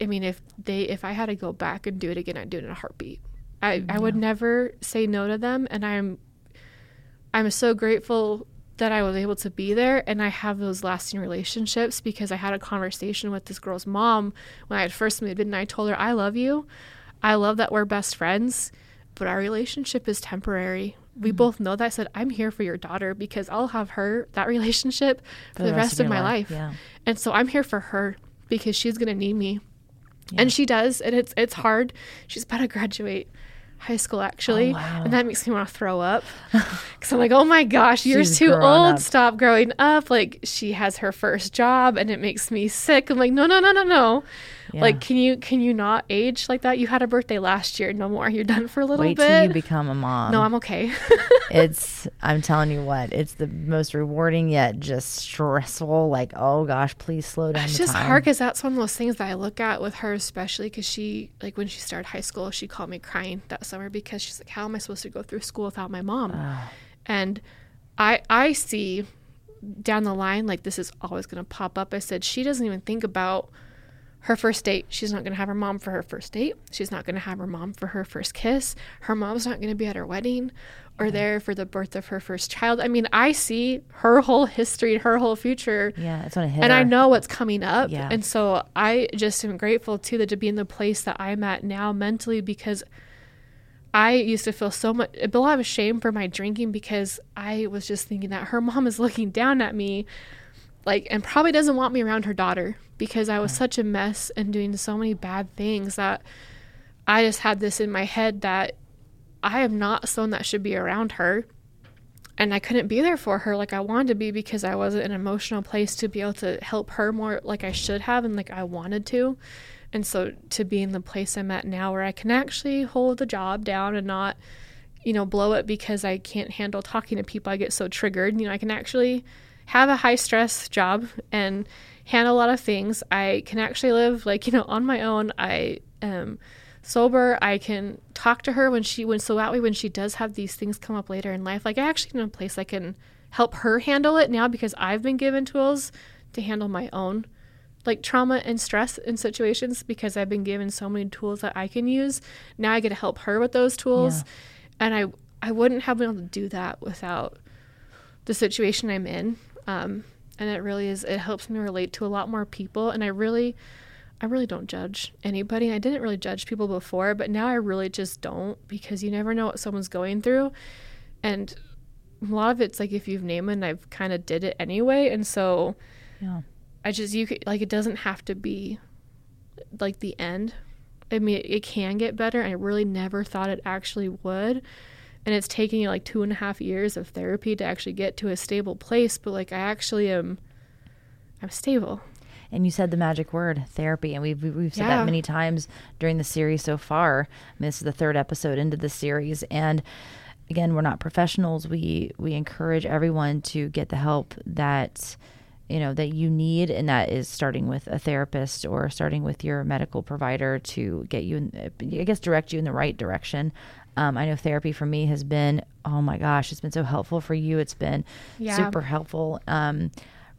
I mean, if they if I had to go back and do it again, I'd do it in a heartbeat. I I would never say no to them, and I'm I'm so grateful that I was able to be there and I have those lasting relationships because I had a conversation with this girl's mom when I had first moved in and I told her, I love you. I love that we're best friends, but our relationship is temporary. We mm. both know that. I said, I'm here for your daughter because I'll have her, that relationship, for, the, rest, of, your my life, life. yeah. And so I'm here for her because she's going to need me. And she does. And it's, it's hard. She's about to graduate high school actually. Oh, and that makes me want to throw up. Because I'm like, oh my gosh, you're She's too old. up. Stop growing up. Like she has her first job and it makes me sick. I'm like, no, no, no, no, no. Like, can you can you not age like that? You had a birthday last year. No more. You're done for a little wait bit. till you become a mom. no, I'm okay. it's i'm telling you what it's the most rewarding yet just stressful like oh gosh please slow down it's just time. hard because that's one of those things that I look at with her, especially because she, like, when she started high school, she called me crying that summer because she's like, "How am I supposed to go through school without my mom?" And I, I see down the line like this is always going to pop up. I said she doesn't even think about her first date. She's not going to have her mom for her first date. She's not going to have her mom for her first kiss. Her mom's not going to be at her wedding or there for the birth of her first child. I mean, I see her whole history, and her whole future yeah it's gonna hit and I know what's coming up. Yeah. And so I just am grateful too that to be in the place that I'm at now mentally because I used to feel so much a lot of shame for my drinking because I was just thinking that her mom is looking down at me like and probably doesn't want me around her daughter because I was such a mess and doing so many bad things that I just had this in my head that I am not someone that should be around her and I couldn't be there for her like I wanted to be because I wasn't in an emotional place to be able to help her more like I should have and like I wanted to. And so to be in the place I'm at now where I can actually hold the job down and not, you know, blow it because I can't handle talking to people. I get so triggered. You know, I can actually have a high stress job and handle a lot of things. I can actually live like, you know, on my own. I am sober. I can talk to her when she when so that way when she does have these things come up later in life, like I actually in a place I can help her handle it now because I've been given tools to handle my own like trauma and stress in situations because I've been given so many tools that I can use. Now I get to help her with those tools. And I I wouldn't have been able to do that without the situation I'm in. Um, and it really is it helps me relate to a lot more people and I really I really don't judge anybody. I didn't really judge people before, but now I really just don't because you never know what someone's going through. And a lot of it's like if you've named it, and I've kind of did it anyway. And so Yeah. I just, you could, like, it doesn't have to be like the end. I mean, it, it can get better. I really never thought it actually would. And it's taking you like two and a half years of therapy to actually get to a stable place. But like, I actually am, I'm stable. And you said the magic word, therapy, and we've we've said Yeah. that many times during the series so far. I mean, this is the third episode into the series, and again, we're not professionals. We we encourage everyone to get the help that you know that you need, and that is starting with a therapist or starting with your medical provider to get you, in, I guess, direct you in the right direction. Um, I know therapy for me has been, oh my gosh, it's been so helpful for you. It's been Yeah. super helpful. Um,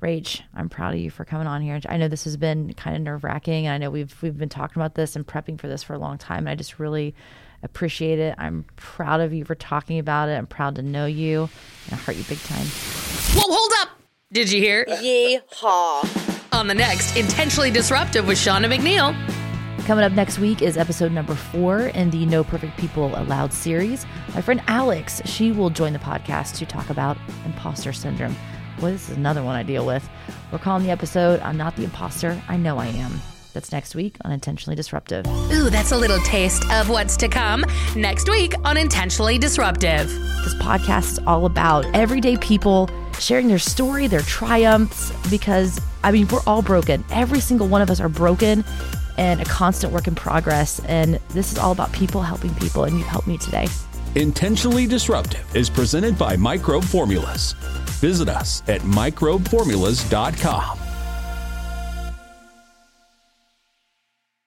Rach, I'm proud of you for coming on here. I know this has been kind of nerve wracking, and I know we've we've been talking about this and prepping for this for a long time. And I just really appreciate it. I'm proud of you for talking about it. I'm proud to know you, and I heart you big time. Whoa, hold up! Did you hear? Yeehaw. On the next Intentionally Disruptive with Shauna McNeil. Coming up next week is episode number four in the No Perfect People Allowed series. My friend Alex, she will join the podcast to talk about imposter syndrome. Boy, this is another one I deal with. We're calling the episode I'm Not the Imposter, I Know I Am. That's next week on Intentionally Disruptive. Ooh, that's a little taste of what's to come next week on Intentionally Disruptive. This podcast is all about everyday people sharing their story, their triumphs, because I mean, we're all broken. Every single one of us are broken and a constant work in progress. And this is all about people helping people, and you've helped me today. Intentionally Disruptive is presented by Microbe Formulas. Visit us at microbeformulas.com.